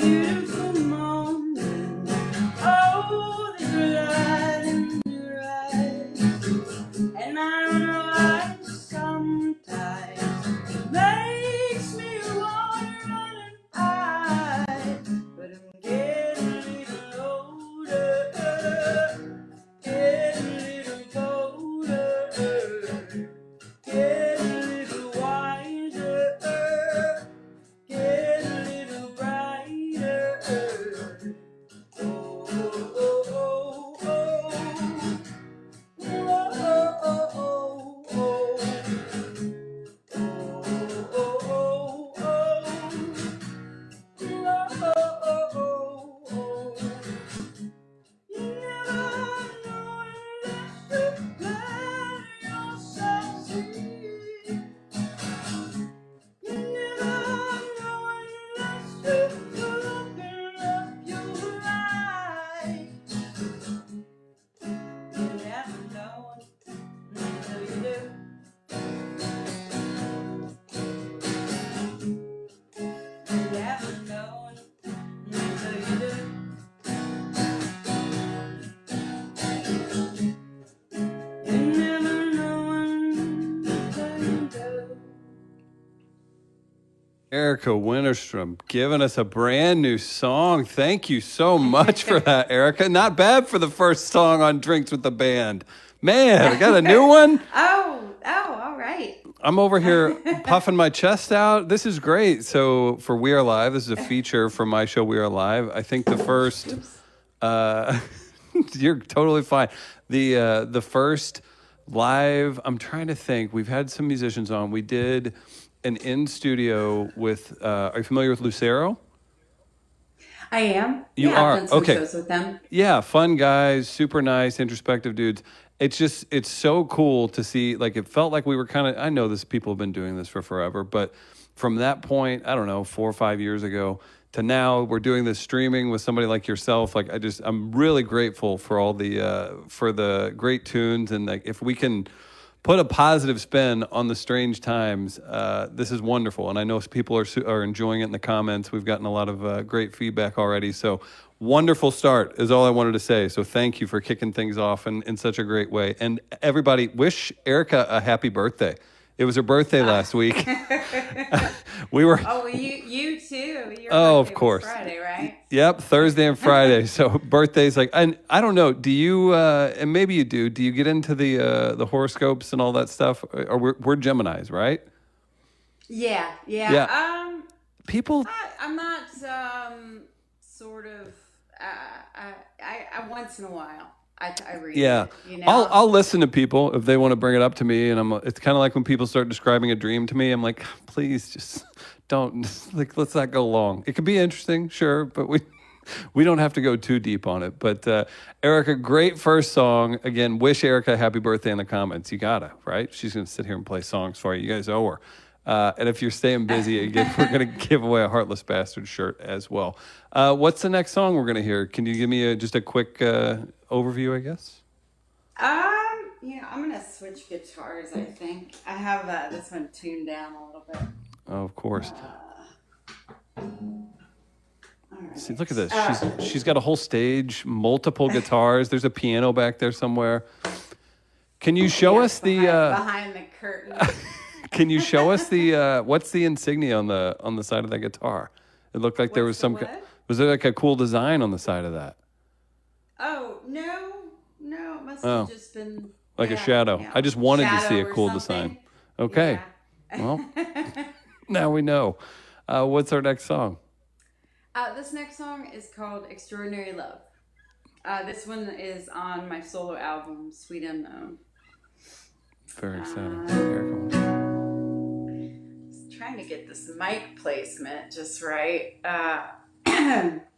Speaker 5: Erika Wennerstrom giving us a brand new song. Thank you so much for that, Erika. Not bad for the first song on Drinks with the Band. Man, I got a new one.
Speaker 4: oh, oh, all right.
Speaker 5: I'm over here puffing my chest out. This is great. So for We Are Live, this is a feature for my show We Are Live. I think the first uh, you're totally fine. The uh, the first live, I'm trying to think. We've had some musicians on. We did an in studio with. Uh, are you familiar with Lucero?
Speaker 4: I am.
Speaker 2: You
Speaker 4: yeah,
Speaker 2: are?
Speaker 4: I've done some
Speaker 2: Okay.
Speaker 4: shows with them.
Speaker 2: Yeah, fun guys, super nice, introspective dudes. It's just it's so cool to see. Like it felt like we were kind of. I know this people have been doing this for forever, but from that point, I don't know, four or five years ago to now, we're doing this streaming with somebody like yourself. Like I just, I'm really grateful for all the uh, for the great tunes and like if we can put a positive spin on the strange times. Uh, this is wonderful, and I know people are are enjoying it in the comments. We've gotten a lot of uh, great feedback already. So wonderful start is all I wanted to say. So thank you for kicking things off in, in such a great way. And everybody, wish Erika a happy birthday. It was her birthday last week. we were.
Speaker 4: Oh, you you too. Your
Speaker 2: Oh, of course.
Speaker 4: Friday, right?
Speaker 2: Yep, Thursday and Friday. So birthdays like and I don't know, do you uh and maybe you do, do you get into the uh the horoscopes and all that stuff? Or we're we're Geminis, right?
Speaker 4: Yeah, yeah.
Speaker 2: Yeah.
Speaker 4: Um,
Speaker 2: People
Speaker 4: I, I'm not um sort of. Uh, I, I I once in a while I, I read.
Speaker 2: Yeah,
Speaker 4: it, you know.
Speaker 2: I'll I'll listen to people if they want to bring it up to me, and I'm. It's kind of like when people start describing a dream to me. I'm like, please just don't like let's not go long. It could be interesting, sure, but we we don't have to go too deep on it. But uh, Erika, great first song. Again, wish Erika happy birthday in the comments. You gotta right. She's gonna sit here and play songs for you. You guys owe her. Uh, and if you're staying busy, again, we're going to give away a Heartless Bastard shirt as well. Uh, what's the next song we're going to hear? Can you give me a, just a quick uh, overview, I guess?
Speaker 4: Um, know, I'm gonna switch guitars. I think I have uh, this one tuned down a little bit.
Speaker 2: Oh, of course.
Speaker 4: All right.
Speaker 2: See, look at this.
Speaker 4: Uh,
Speaker 2: She's she's got a whole stage, multiple guitars. There's a piano back there somewhere. Can you show us the?
Speaker 4: behind,
Speaker 2: Uh,
Speaker 4: behind the curtain.
Speaker 2: can you show us the? Uh, what's the insignia on the on the side of that guitar? It looked like there was
Speaker 4: the
Speaker 2: some.
Speaker 4: what?
Speaker 2: Was there like a cool design on the side of that?
Speaker 4: Oh no, no, it must
Speaker 2: Oh.
Speaker 4: have just been
Speaker 2: Like a shadow.
Speaker 4: yeah.
Speaker 2: I just wanted to see a cool
Speaker 4: something.
Speaker 2: design. Okay.
Speaker 4: Yeah.
Speaker 2: Well, now we know. Uh, what's our next song?
Speaker 4: Uh, this next song is called Extraordinary Love. Uh, this one is on my solo album, Sweet Unknown.
Speaker 2: Very exciting.
Speaker 4: Uh,
Speaker 2: Erika.
Speaker 4: Just trying to get this mic placement just right. Uh,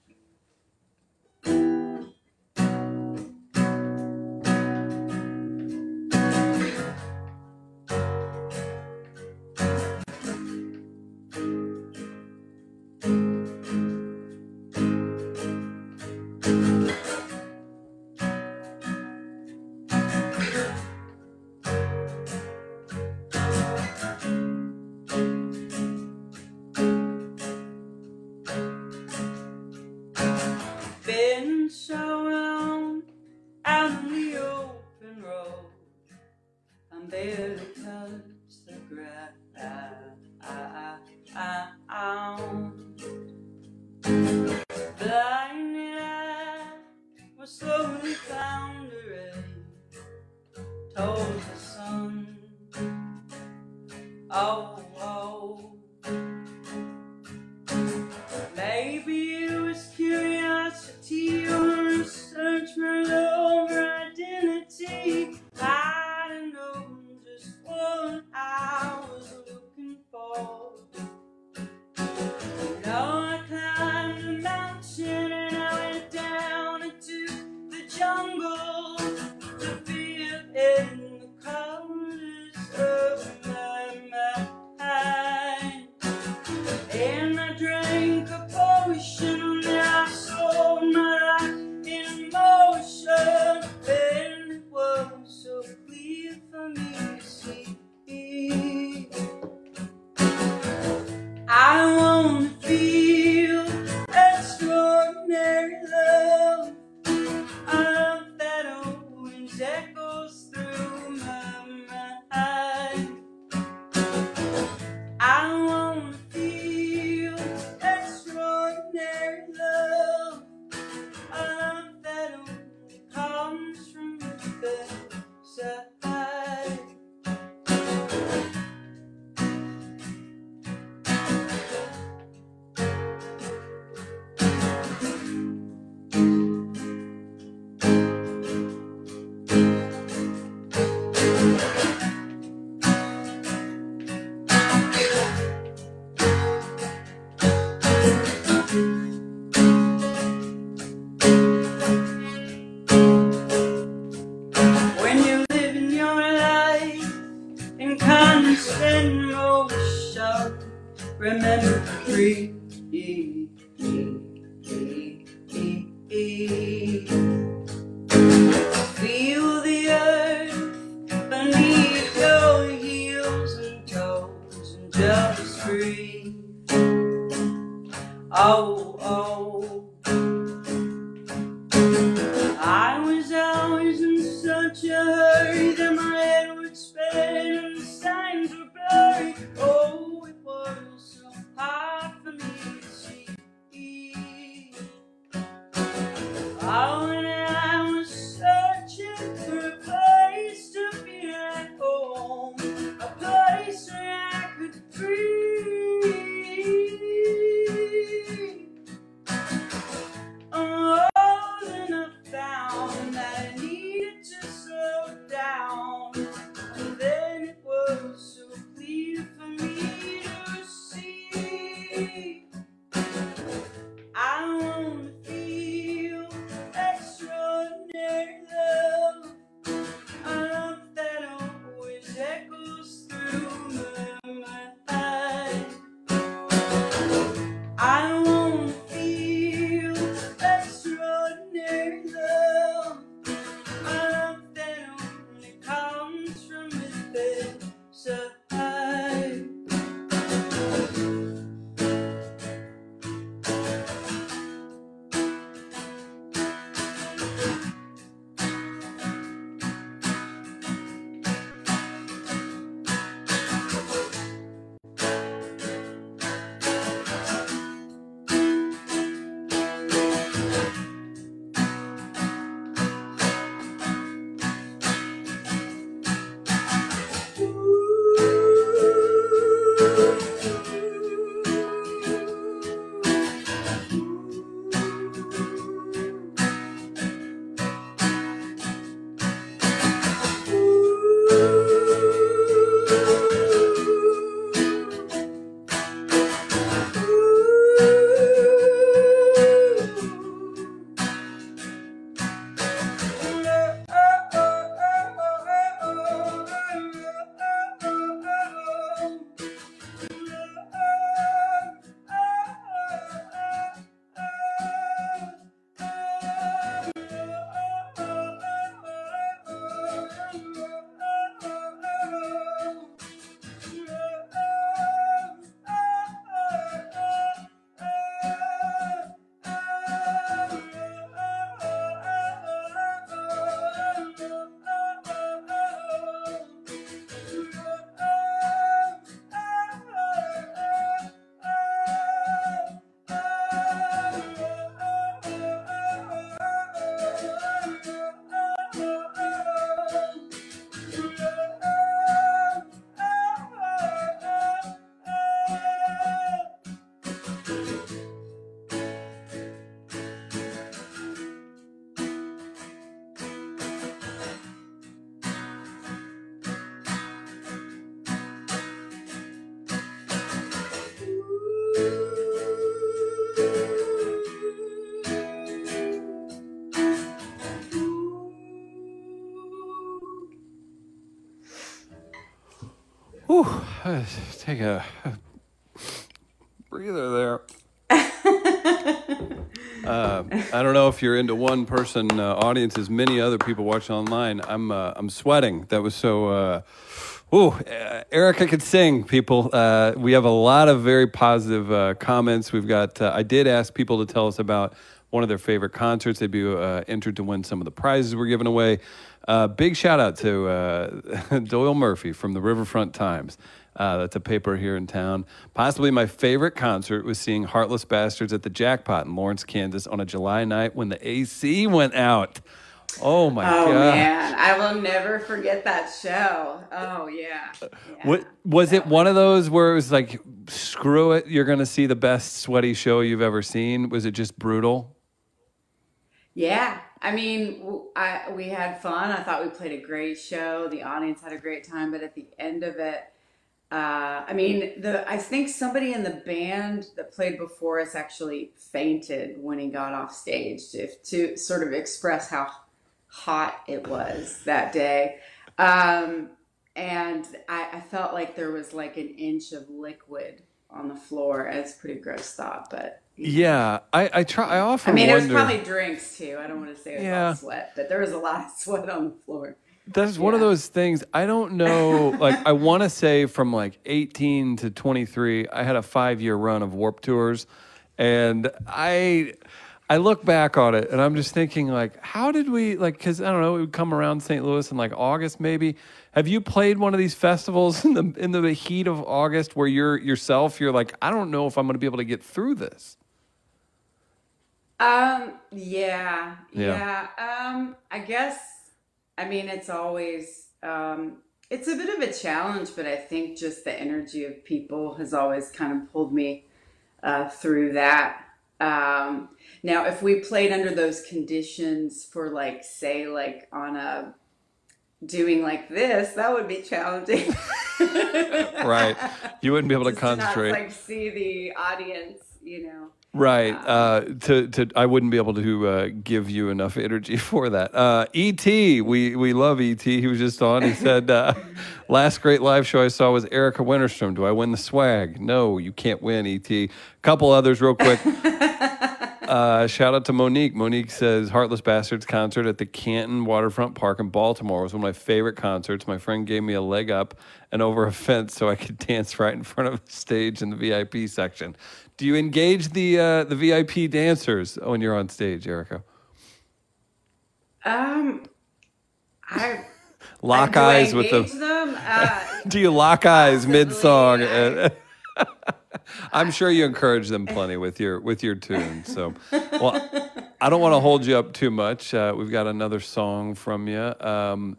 Speaker 2: take a breather there. Uh, I don't know if you're into one person uh, audiences, many other people watching online. I'm uh, I'm sweating. That was so. Uh, ooh, uh, Erika could sing. People, uh, we have a lot of very positive uh, comments. We've got. Uh, I did ask people to tell us about one of their favorite concerts. They'd be uh, entered to win some of the prizes we're giving away. Uh, big shout out to uh, Doyle Murphy from the Riverfront Times. Uh, that's a paper here in town. Possibly my favorite concert was seeing Heartless Bastards at the Jackpot in Lawrence, Kansas on a July night when the AC went out. Oh my
Speaker 4: Oh
Speaker 2: god!
Speaker 4: Oh man, I will never forget that show. Oh yeah. yeah.
Speaker 2: What was it? One of those where it was like, screw it, you're going to see the best sweaty show you've ever seen. Was it just brutal?
Speaker 4: Yeah, I mean, I we had fun. I thought we played a great show. The audience had a great time, but at the end of it, uh, I mean, the I think somebody in the band that played before us actually fainted when he got off stage to to sort of express how hot it was that day. Um, and I, I felt like there was like an inch of liquid on the floor. It's a pretty gross thought, but
Speaker 2: Yeah, I, I try. I often
Speaker 4: I mean, it was probably drinks too. I don't want to say it was
Speaker 2: Yeah.
Speaker 4: all sweat, but there was a lot of sweat on the floor.
Speaker 2: That's one of those things. I don't know. Like, I want to say from like 18 to 23, I had a five year run of Warp Tours, and I, I look back on it and I'm just thinking like, how did we like? Because I don't know, it would come around St. Louis in like August maybe. Have you played one of these festivals in the in the heat of August where you're yourself? You're like, I don't know if I'm going to be able to get through this.
Speaker 4: Um, yeah,
Speaker 2: Yeah.
Speaker 4: yeah. Um, I guess, I mean, it's always, um, it's a bit of a challenge, but I think just the energy of people has always kind of pulled me uh, through that. Um, now, if we played under those conditions for like, say, like on a doing like this, that would be challenging.
Speaker 2: Right. You wouldn't be able to
Speaker 4: Just to not
Speaker 2: concentrate.
Speaker 4: like see the audience, you know.
Speaker 2: Right. Uh, to to I wouldn't be able to uh, give you enough energy for that. Uh, Et, we we love Et. He was just on. He said, uh, "Last great live show I saw was Erika Wennerstrom. Do I win the swag? No, you can't win. Et. Couple others, real quick. Uh, shout out to Monique. Monique says Heartless Bastards concert at the Canton Waterfront Park in Baltimore was one of my favorite concerts. My friend gave me a leg up and over a fence so I could dance right in front of the stage in the VIP section. Do you engage the uh, the VIP dancers when you're on stage, Erika?
Speaker 4: Um, I
Speaker 2: Lock
Speaker 4: I
Speaker 2: eyes with
Speaker 4: engage
Speaker 2: the.
Speaker 4: them. Uh,
Speaker 2: Do you lock eyes mid song?
Speaker 4: I-
Speaker 2: I'm sure you encourage them plenty with your with your tune. So, well, I don't want to hold you up too much. Uh, we've got another song from you. Um,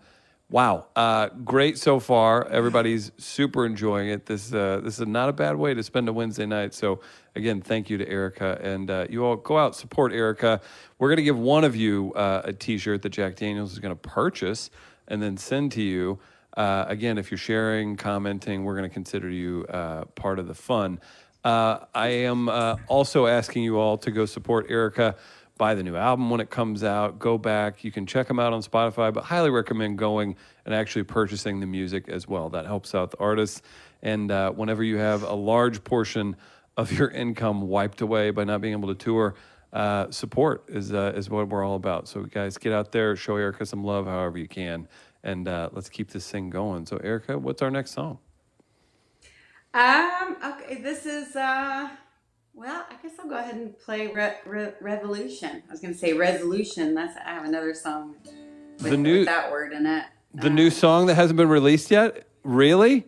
Speaker 2: wow, uh, great so far. Everybody's super enjoying it. This uh, this is not a bad way to spend a Wednesday night. So, again, thank you to Erika, and uh, you all go out support Erika. We're gonna give one of you uh, a T-shirt that Jack Daniels is gonna purchase and then send to you. Uh, again, if you're sharing, commenting, we're to consider you uh, part of the fun. I am also asking you all to go support Erika. Buy the new album when it comes out. Go back. You can check them out on Spotify, but highly recommend going and actually purchasing the music as well. That helps out the artists. And uh, whenever you have a large portion of your income wiped away by not being able to tour, uh, support is uh, is what we're all about. So guys, get out there, show Erika some love, however you can, and uh, let's keep this thing going. So Erika, what's our next song?
Speaker 4: um, okay, this is uh, well, I guess I'll go ahead and play Re- Re- Revolution. I was gonna say Resolution. That's I have another song with,
Speaker 2: The new-
Speaker 4: with that word in it.
Speaker 2: The new song that hasn't been released yet? Really?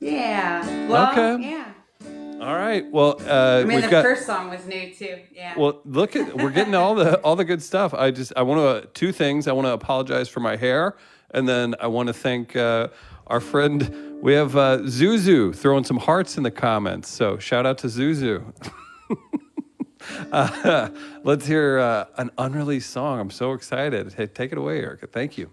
Speaker 4: Yeah. Well,
Speaker 2: Okay.
Speaker 4: yeah.
Speaker 2: All right. Well, uh,
Speaker 4: I mean, the
Speaker 2: got.
Speaker 4: first song was new too. Yeah.
Speaker 2: Well, look at we're getting all the all the good stuff. I just I want to two things. I want to apologize for my hair, and then I want to thank uh, our friend. We have uh, Zuzu throwing some hearts in the comments. So shout out to Zuzu. uh, let's hear uh, an unreleased song. I'm so excited. Hey, take it away, Erika. Thank you.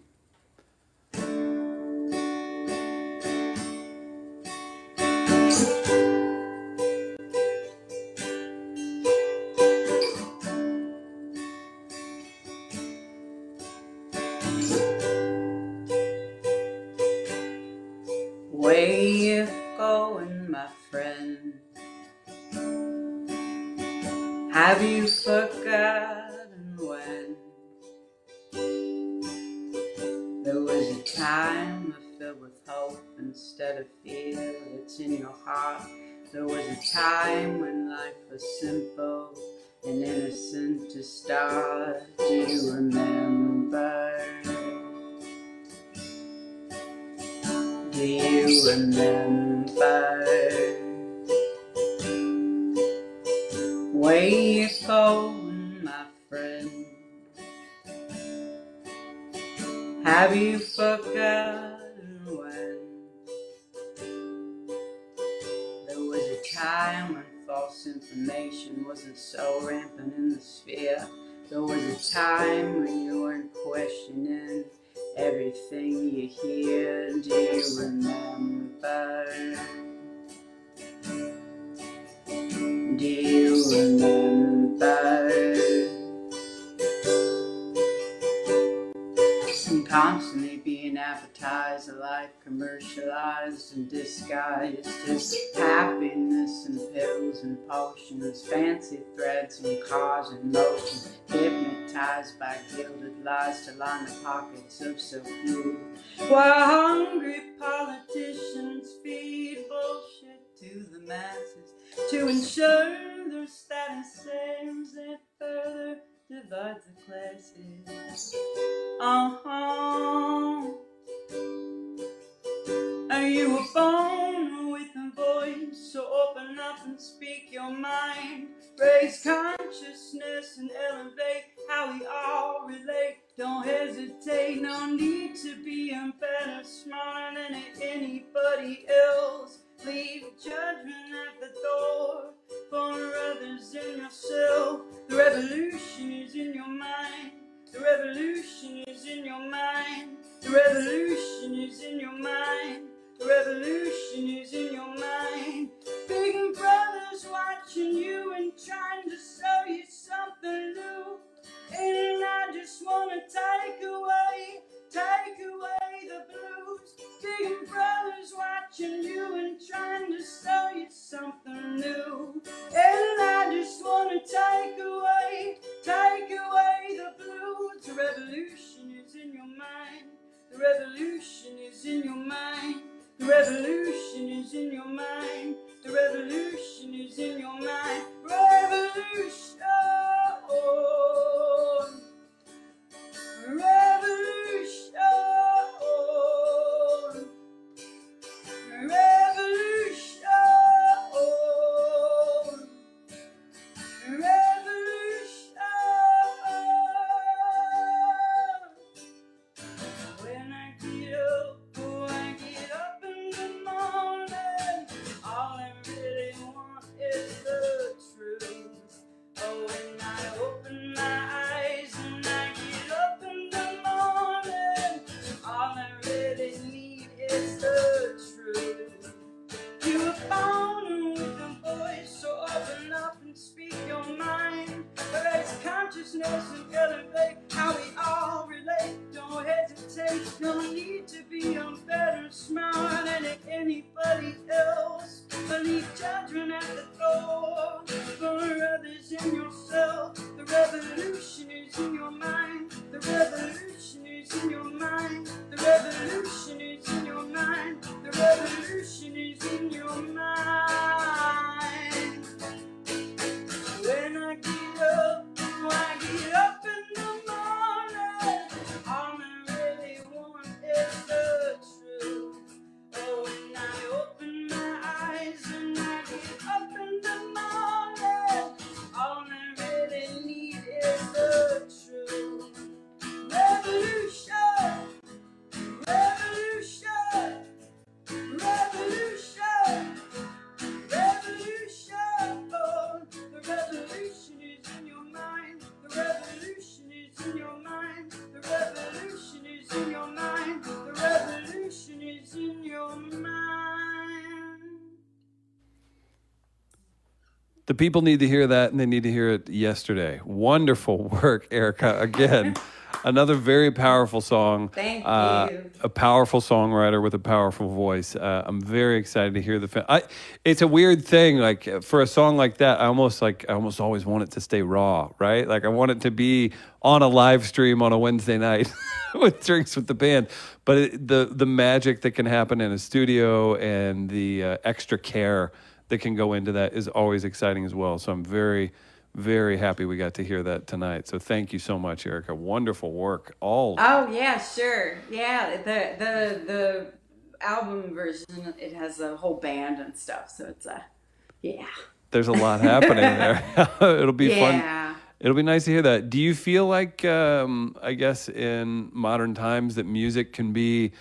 Speaker 4: That's in your heart? There was a time when life was simple and innocent to start. Do you remember? Do you remember you going, my friend? Have you forgotten information wasn't so rampant in the sphere? There was a time when you weren't questioning everything you hear. Do you remember? Do you remember? Advertised, a life commercialized and disguised as happiness and pills and potions, fancy threads and cars and motion, hypnotized by gilded lies to line the pockets of so few. While hungry politicians feed bullshit
Speaker 5: to the masses to ensure their status ends and further divides the classes. Uh-huh. Are you a phone with a voice? So open up and speak your mind. Raise consciousness and elevate how we all relate. Don't hesitate, no need to be better, smarter than anybody else. Leave judgment at the door for others and yourself. The revolution is in your mind. The revolution is in your mind. The revolution is in your mind. The revolution is in your mind. Big brother's watching you and trying to show you something new. And I just wanna take away, take away the blues. Big brother's watching you and trying to show you something new. And I just wanna take away, take away the blues. The revolution is in your mind. The revolution is in your mind. The revolution is in your mind. The revolution is in your mind. Revolution. The
Speaker 2: people need to hear that and they need to hear it yesterday. Wonderful work, Erika. Again, another very powerful song.
Speaker 5: Thank
Speaker 2: Uh,
Speaker 5: you.
Speaker 2: a powerful songwriter with a powerful voice. Uh, I'm very excited to hear the. I, it's a weird thing. Like for a song like that, I almost like I almost always want it to stay raw, right? Like I want it to be on a live stream on a Wednesday night with drinks with the band. But it, the the magic that can happen in a studio and the uh, extra care that can go into that is always exciting as well. So I'm very. Very happy we got to hear that tonight. So thank you so much, Erika. Wonderful work. All
Speaker 5: Oh yeah, sure. Yeah, the the the album version it has a whole band and stuff, so it's a yeah.
Speaker 2: there's a lot happening there. It'll be fun. It'll be nice to hear that. Do you feel like, um, I guess, in modern times, that music can be?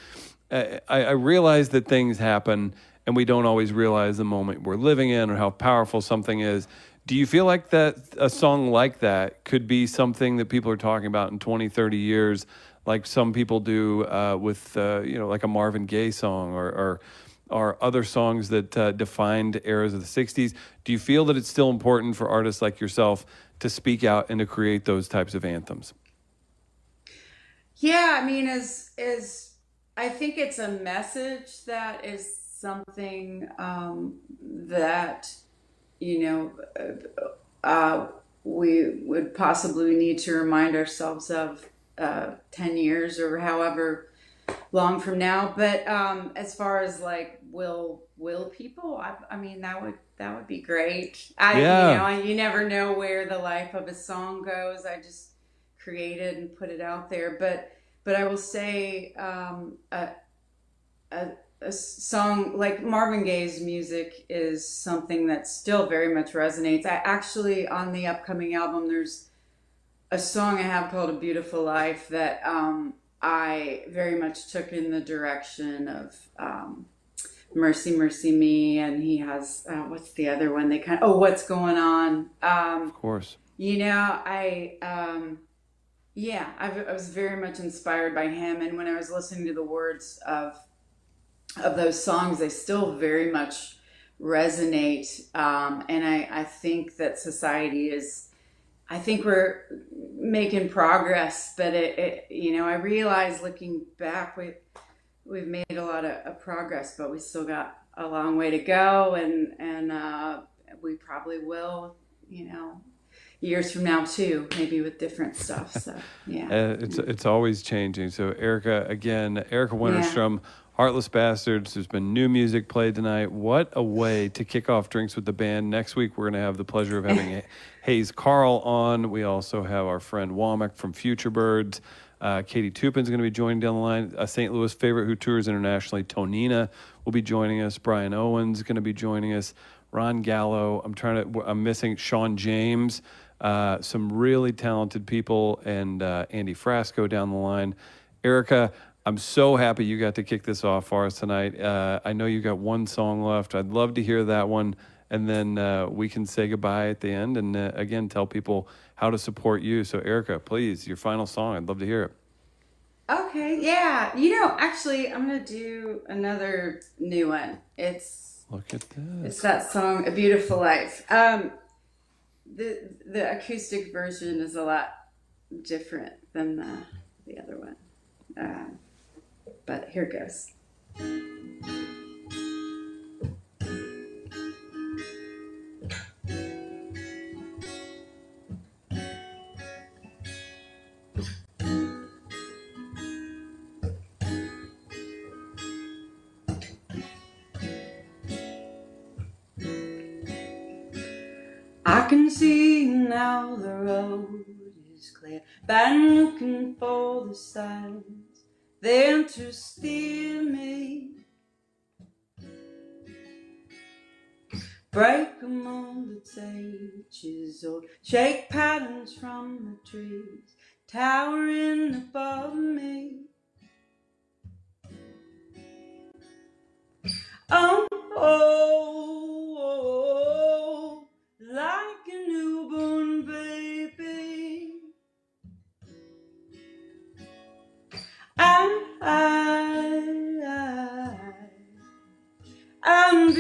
Speaker 2: I, I realize that things happen, and we don't always realize the moment we're living in or how powerful something is. Do you feel like that a song like that could be something that people are talking about in 20, 30 years, like some people do uh, with, uh, you know, like a Marvin Gaye song or, or or other songs that uh, defined eras of the 60s. Do you feel that it's still important for artists like yourself to speak out and to create those types of anthems?
Speaker 5: Yeah, I mean, as as I think it's a message that is something um, that you know uh, we would possibly need to remind ourselves of uh, ten years or however
Speaker 4: long from now. But um, as far as like will will people, I, I mean that would that would be great. I
Speaker 2: Yeah.
Speaker 4: you know I, you never know where the life of a song goes. I just created and put it out there. But but I will say um, a, a a song like Marvin Gaye's music is something that still very much resonates. I actually on the upcoming album there's a song I have called A Beautiful Life that um, I very much took in the direction of um, Mercy, Mercy Me, and he has uh, what's the other one? They kind of oh, what's going on? Um,
Speaker 2: Of course.
Speaker 4: you know, I um, yeah, I, I was very much inspired by him, and when I was listening to the words of of those songs, they still very much resonate. Um, and I, I think that society is, I think we're making progress, but it, it you know, I realize looking back, we we've made a lot of, of progress, but we still got a long way to go, and and uh, we probably will, you know, years from now too, maybe with different stuff. So yeah.
Speaker 2: Uh, it's it's always changing. So Erika again, Erika Wennerstrom, Heartless Bastards. There's been new music played tonight. What a way to kick off drinks with the band. Next week we're going to have the pleasure of having Hayes Carll on. We also have our friend Womack from Futurebirds. Uh, Katie Toupin's going to be joining down the line. A St. Louis favorite who tours internationally, Tonina, will be joining us. Brian Owens is going to be joining us. Ron Gallo. I'm trying to. I'm missing Sean James. Uh, some really talented people, and uh, Andy Frasco down the line. Erika, I'm so happy you got to kick this off for us tonight. Uh, I know you got one song left. I'd love to hear that one, and then uh, we can say goodbye at the end. And uh, again, tell people how to support you. So, Erika, please, your final song. I'd love to hear it.
Speaker 4: Okay, yeah. You know, actually, I'm gonna do another new one. It's
Speaker 2: Look at this.
Speaker 4: it's that song, "A Beautiful Life." Um, the the acoustic version is a lot different than the the other one, um, but here it goes. I can see now the road is clear. Been looking for the signs there to steer me. Break on the tages or shake patterns from the trees towering above me. Um, oh, oh, oh, like a newborn baby. And I, I, I'm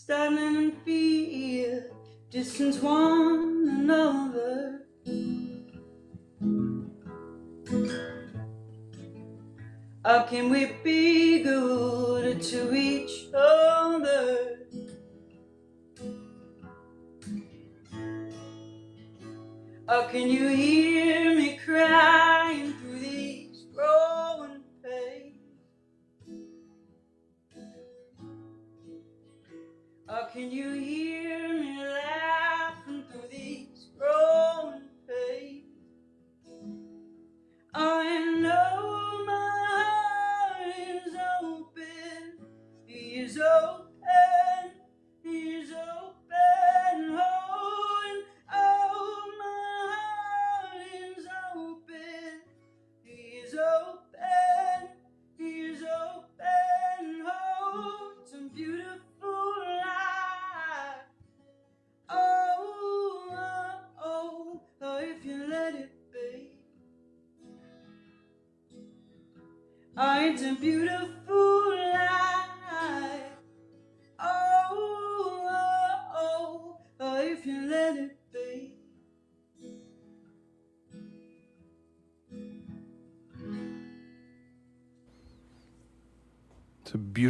Speaker 4: Starting in fear, distance one another. How can we be good to each other? How can you hear me crying can you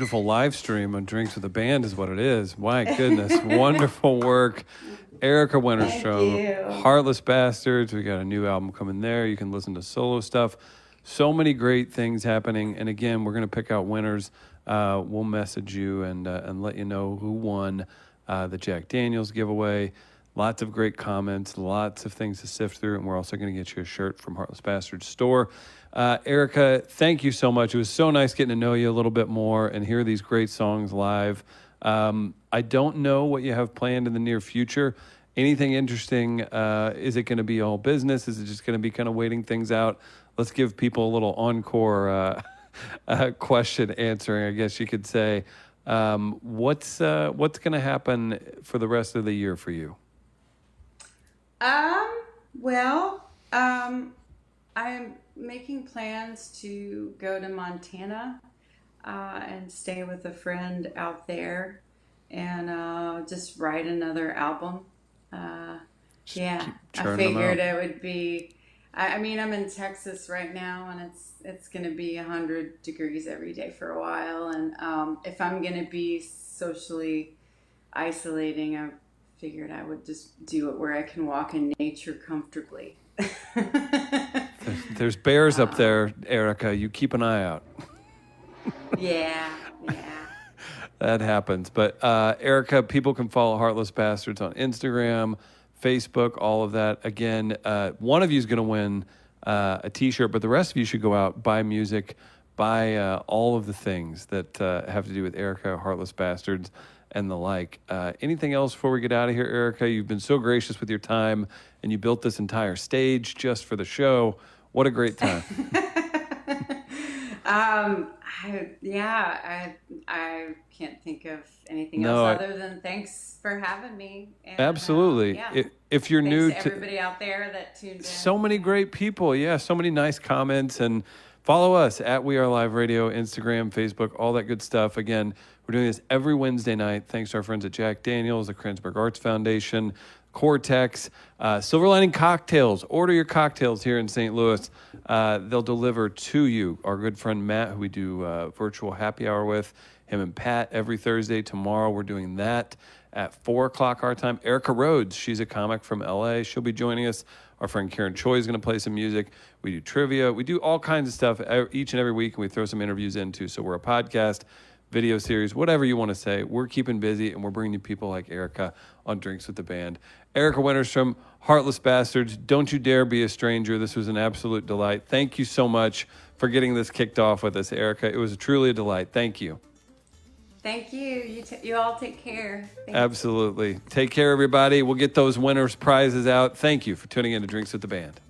Speaker 4: beautiful
Speaker 2: live stream on Drinks with the Band, is what it is. My goodness, wonderful work. Erika
Speaker 4: Wennerstrom.
Speaker 2: Heartless Bastards. We got a new album coming there. You can listen to solo stuff. So many great things happening. And again, we're going to pick out winners. Uh, we'll message you and, uh, and let you know who won uh, the Jack Daniels giveaway. Lots of great comments, lots of things to sift through, and we're also going to get you a shirt from Heartless Bastards store. Uh, Erika, thank you so much. It was so nice getting to know you a little bit more and hear these great songs live. Um, I don't know what you have planned in the near future. Anything interesting? Uh, is it going to be all business? Is it just going to be kind of waiting things out? Let's give people a little encore uh, uh, question answering, I guess you could say. Um, what's uh, what's going to happen for the rest of the year for you?
Speaker 4: Um, well, um, I'm making plans to go to Montana uh, and stay with a friend out there and uh, just write another album. Uh, yeah, I figured it would be. I, I mean, I'm in Texas right now, and it's it's going to be 100 degrees every day for a while. And um, if I'm going to be socially isolating, I figured I would just do it where I can walk in nature comfortably.
Speaker 2: There's, there's bears up there, Erika. You keep an eye out.
Speaker 4: yeah, yeah.
Speaker 2: That happens. But uh, Erika, people can follow Heartless Bastards on Instagram, Facebook, all of that. Again, uh, one of you is going to win uh, a T-shirt, but the rest of you should go out buy music, buy uh, all of the things that uh, have to do with Erika, Heartless Bastards, and the like. Uh, anything else before we get out of here, Erika? You've been so gracious with your time, and you built this entire stage just for the show. What a great time!
Speaker 4: Um, I, yeah, I I can't think of anything
Speaker 2: No, I-
Speaker 4: else other than thanks for having me. And, uh,
Speaker 2: Absolutely.
Speaker 4: yeah.
Speaker 2: If, if you're
Speaker 4: Thanks
Speaker 2: new
Speaker 4: to
Speaker 2: to
Speaker 4: everybody out there that tuned in.
Speaker 2: so many great people. Yeah, so many nice comments. And follow us at We Are Live Radio, Instagram, Facebook, all that good stuff. Again, we're doing this every Wednesday night. Thanks to our friends at Jack Daniels, the Kranzberg Arts Foundation, Cortex, uh, Silver Lining Cocktails. Order your cocktails here in St. Louis. Uh, they'll deliver to you. Our good friend Matt, who we do uh, virtual happy hour with, him and Pat every Thursday. Tomorrow we're doing that at four o'clock our time. Erica Rhodes, she's a comic from LA. She'll be joining us. Our friend Karen Choi is going to play some music. We do trivia. We do all kinds of stuff each and every week, and we throw some interviews in too. So we're a podcast, video series, whatever you want to say. We're keeping busy, and we're bringing you people like Erika on Drinks with the Band. Erika Wennerstrom, Heartless Bastards. Don't you dare be a stranger. This was an absolute delight. Thank you so much for getting this kicked off with us, Erika. It was truly a delight. Thank you.
Speaker 4: Thank you. You, t- you all take care. Thank
Speaker 2: Absolutely. Take care, everybody. We'll get those winners' prizes out. Thank you for tuning in to Drinks with the Band.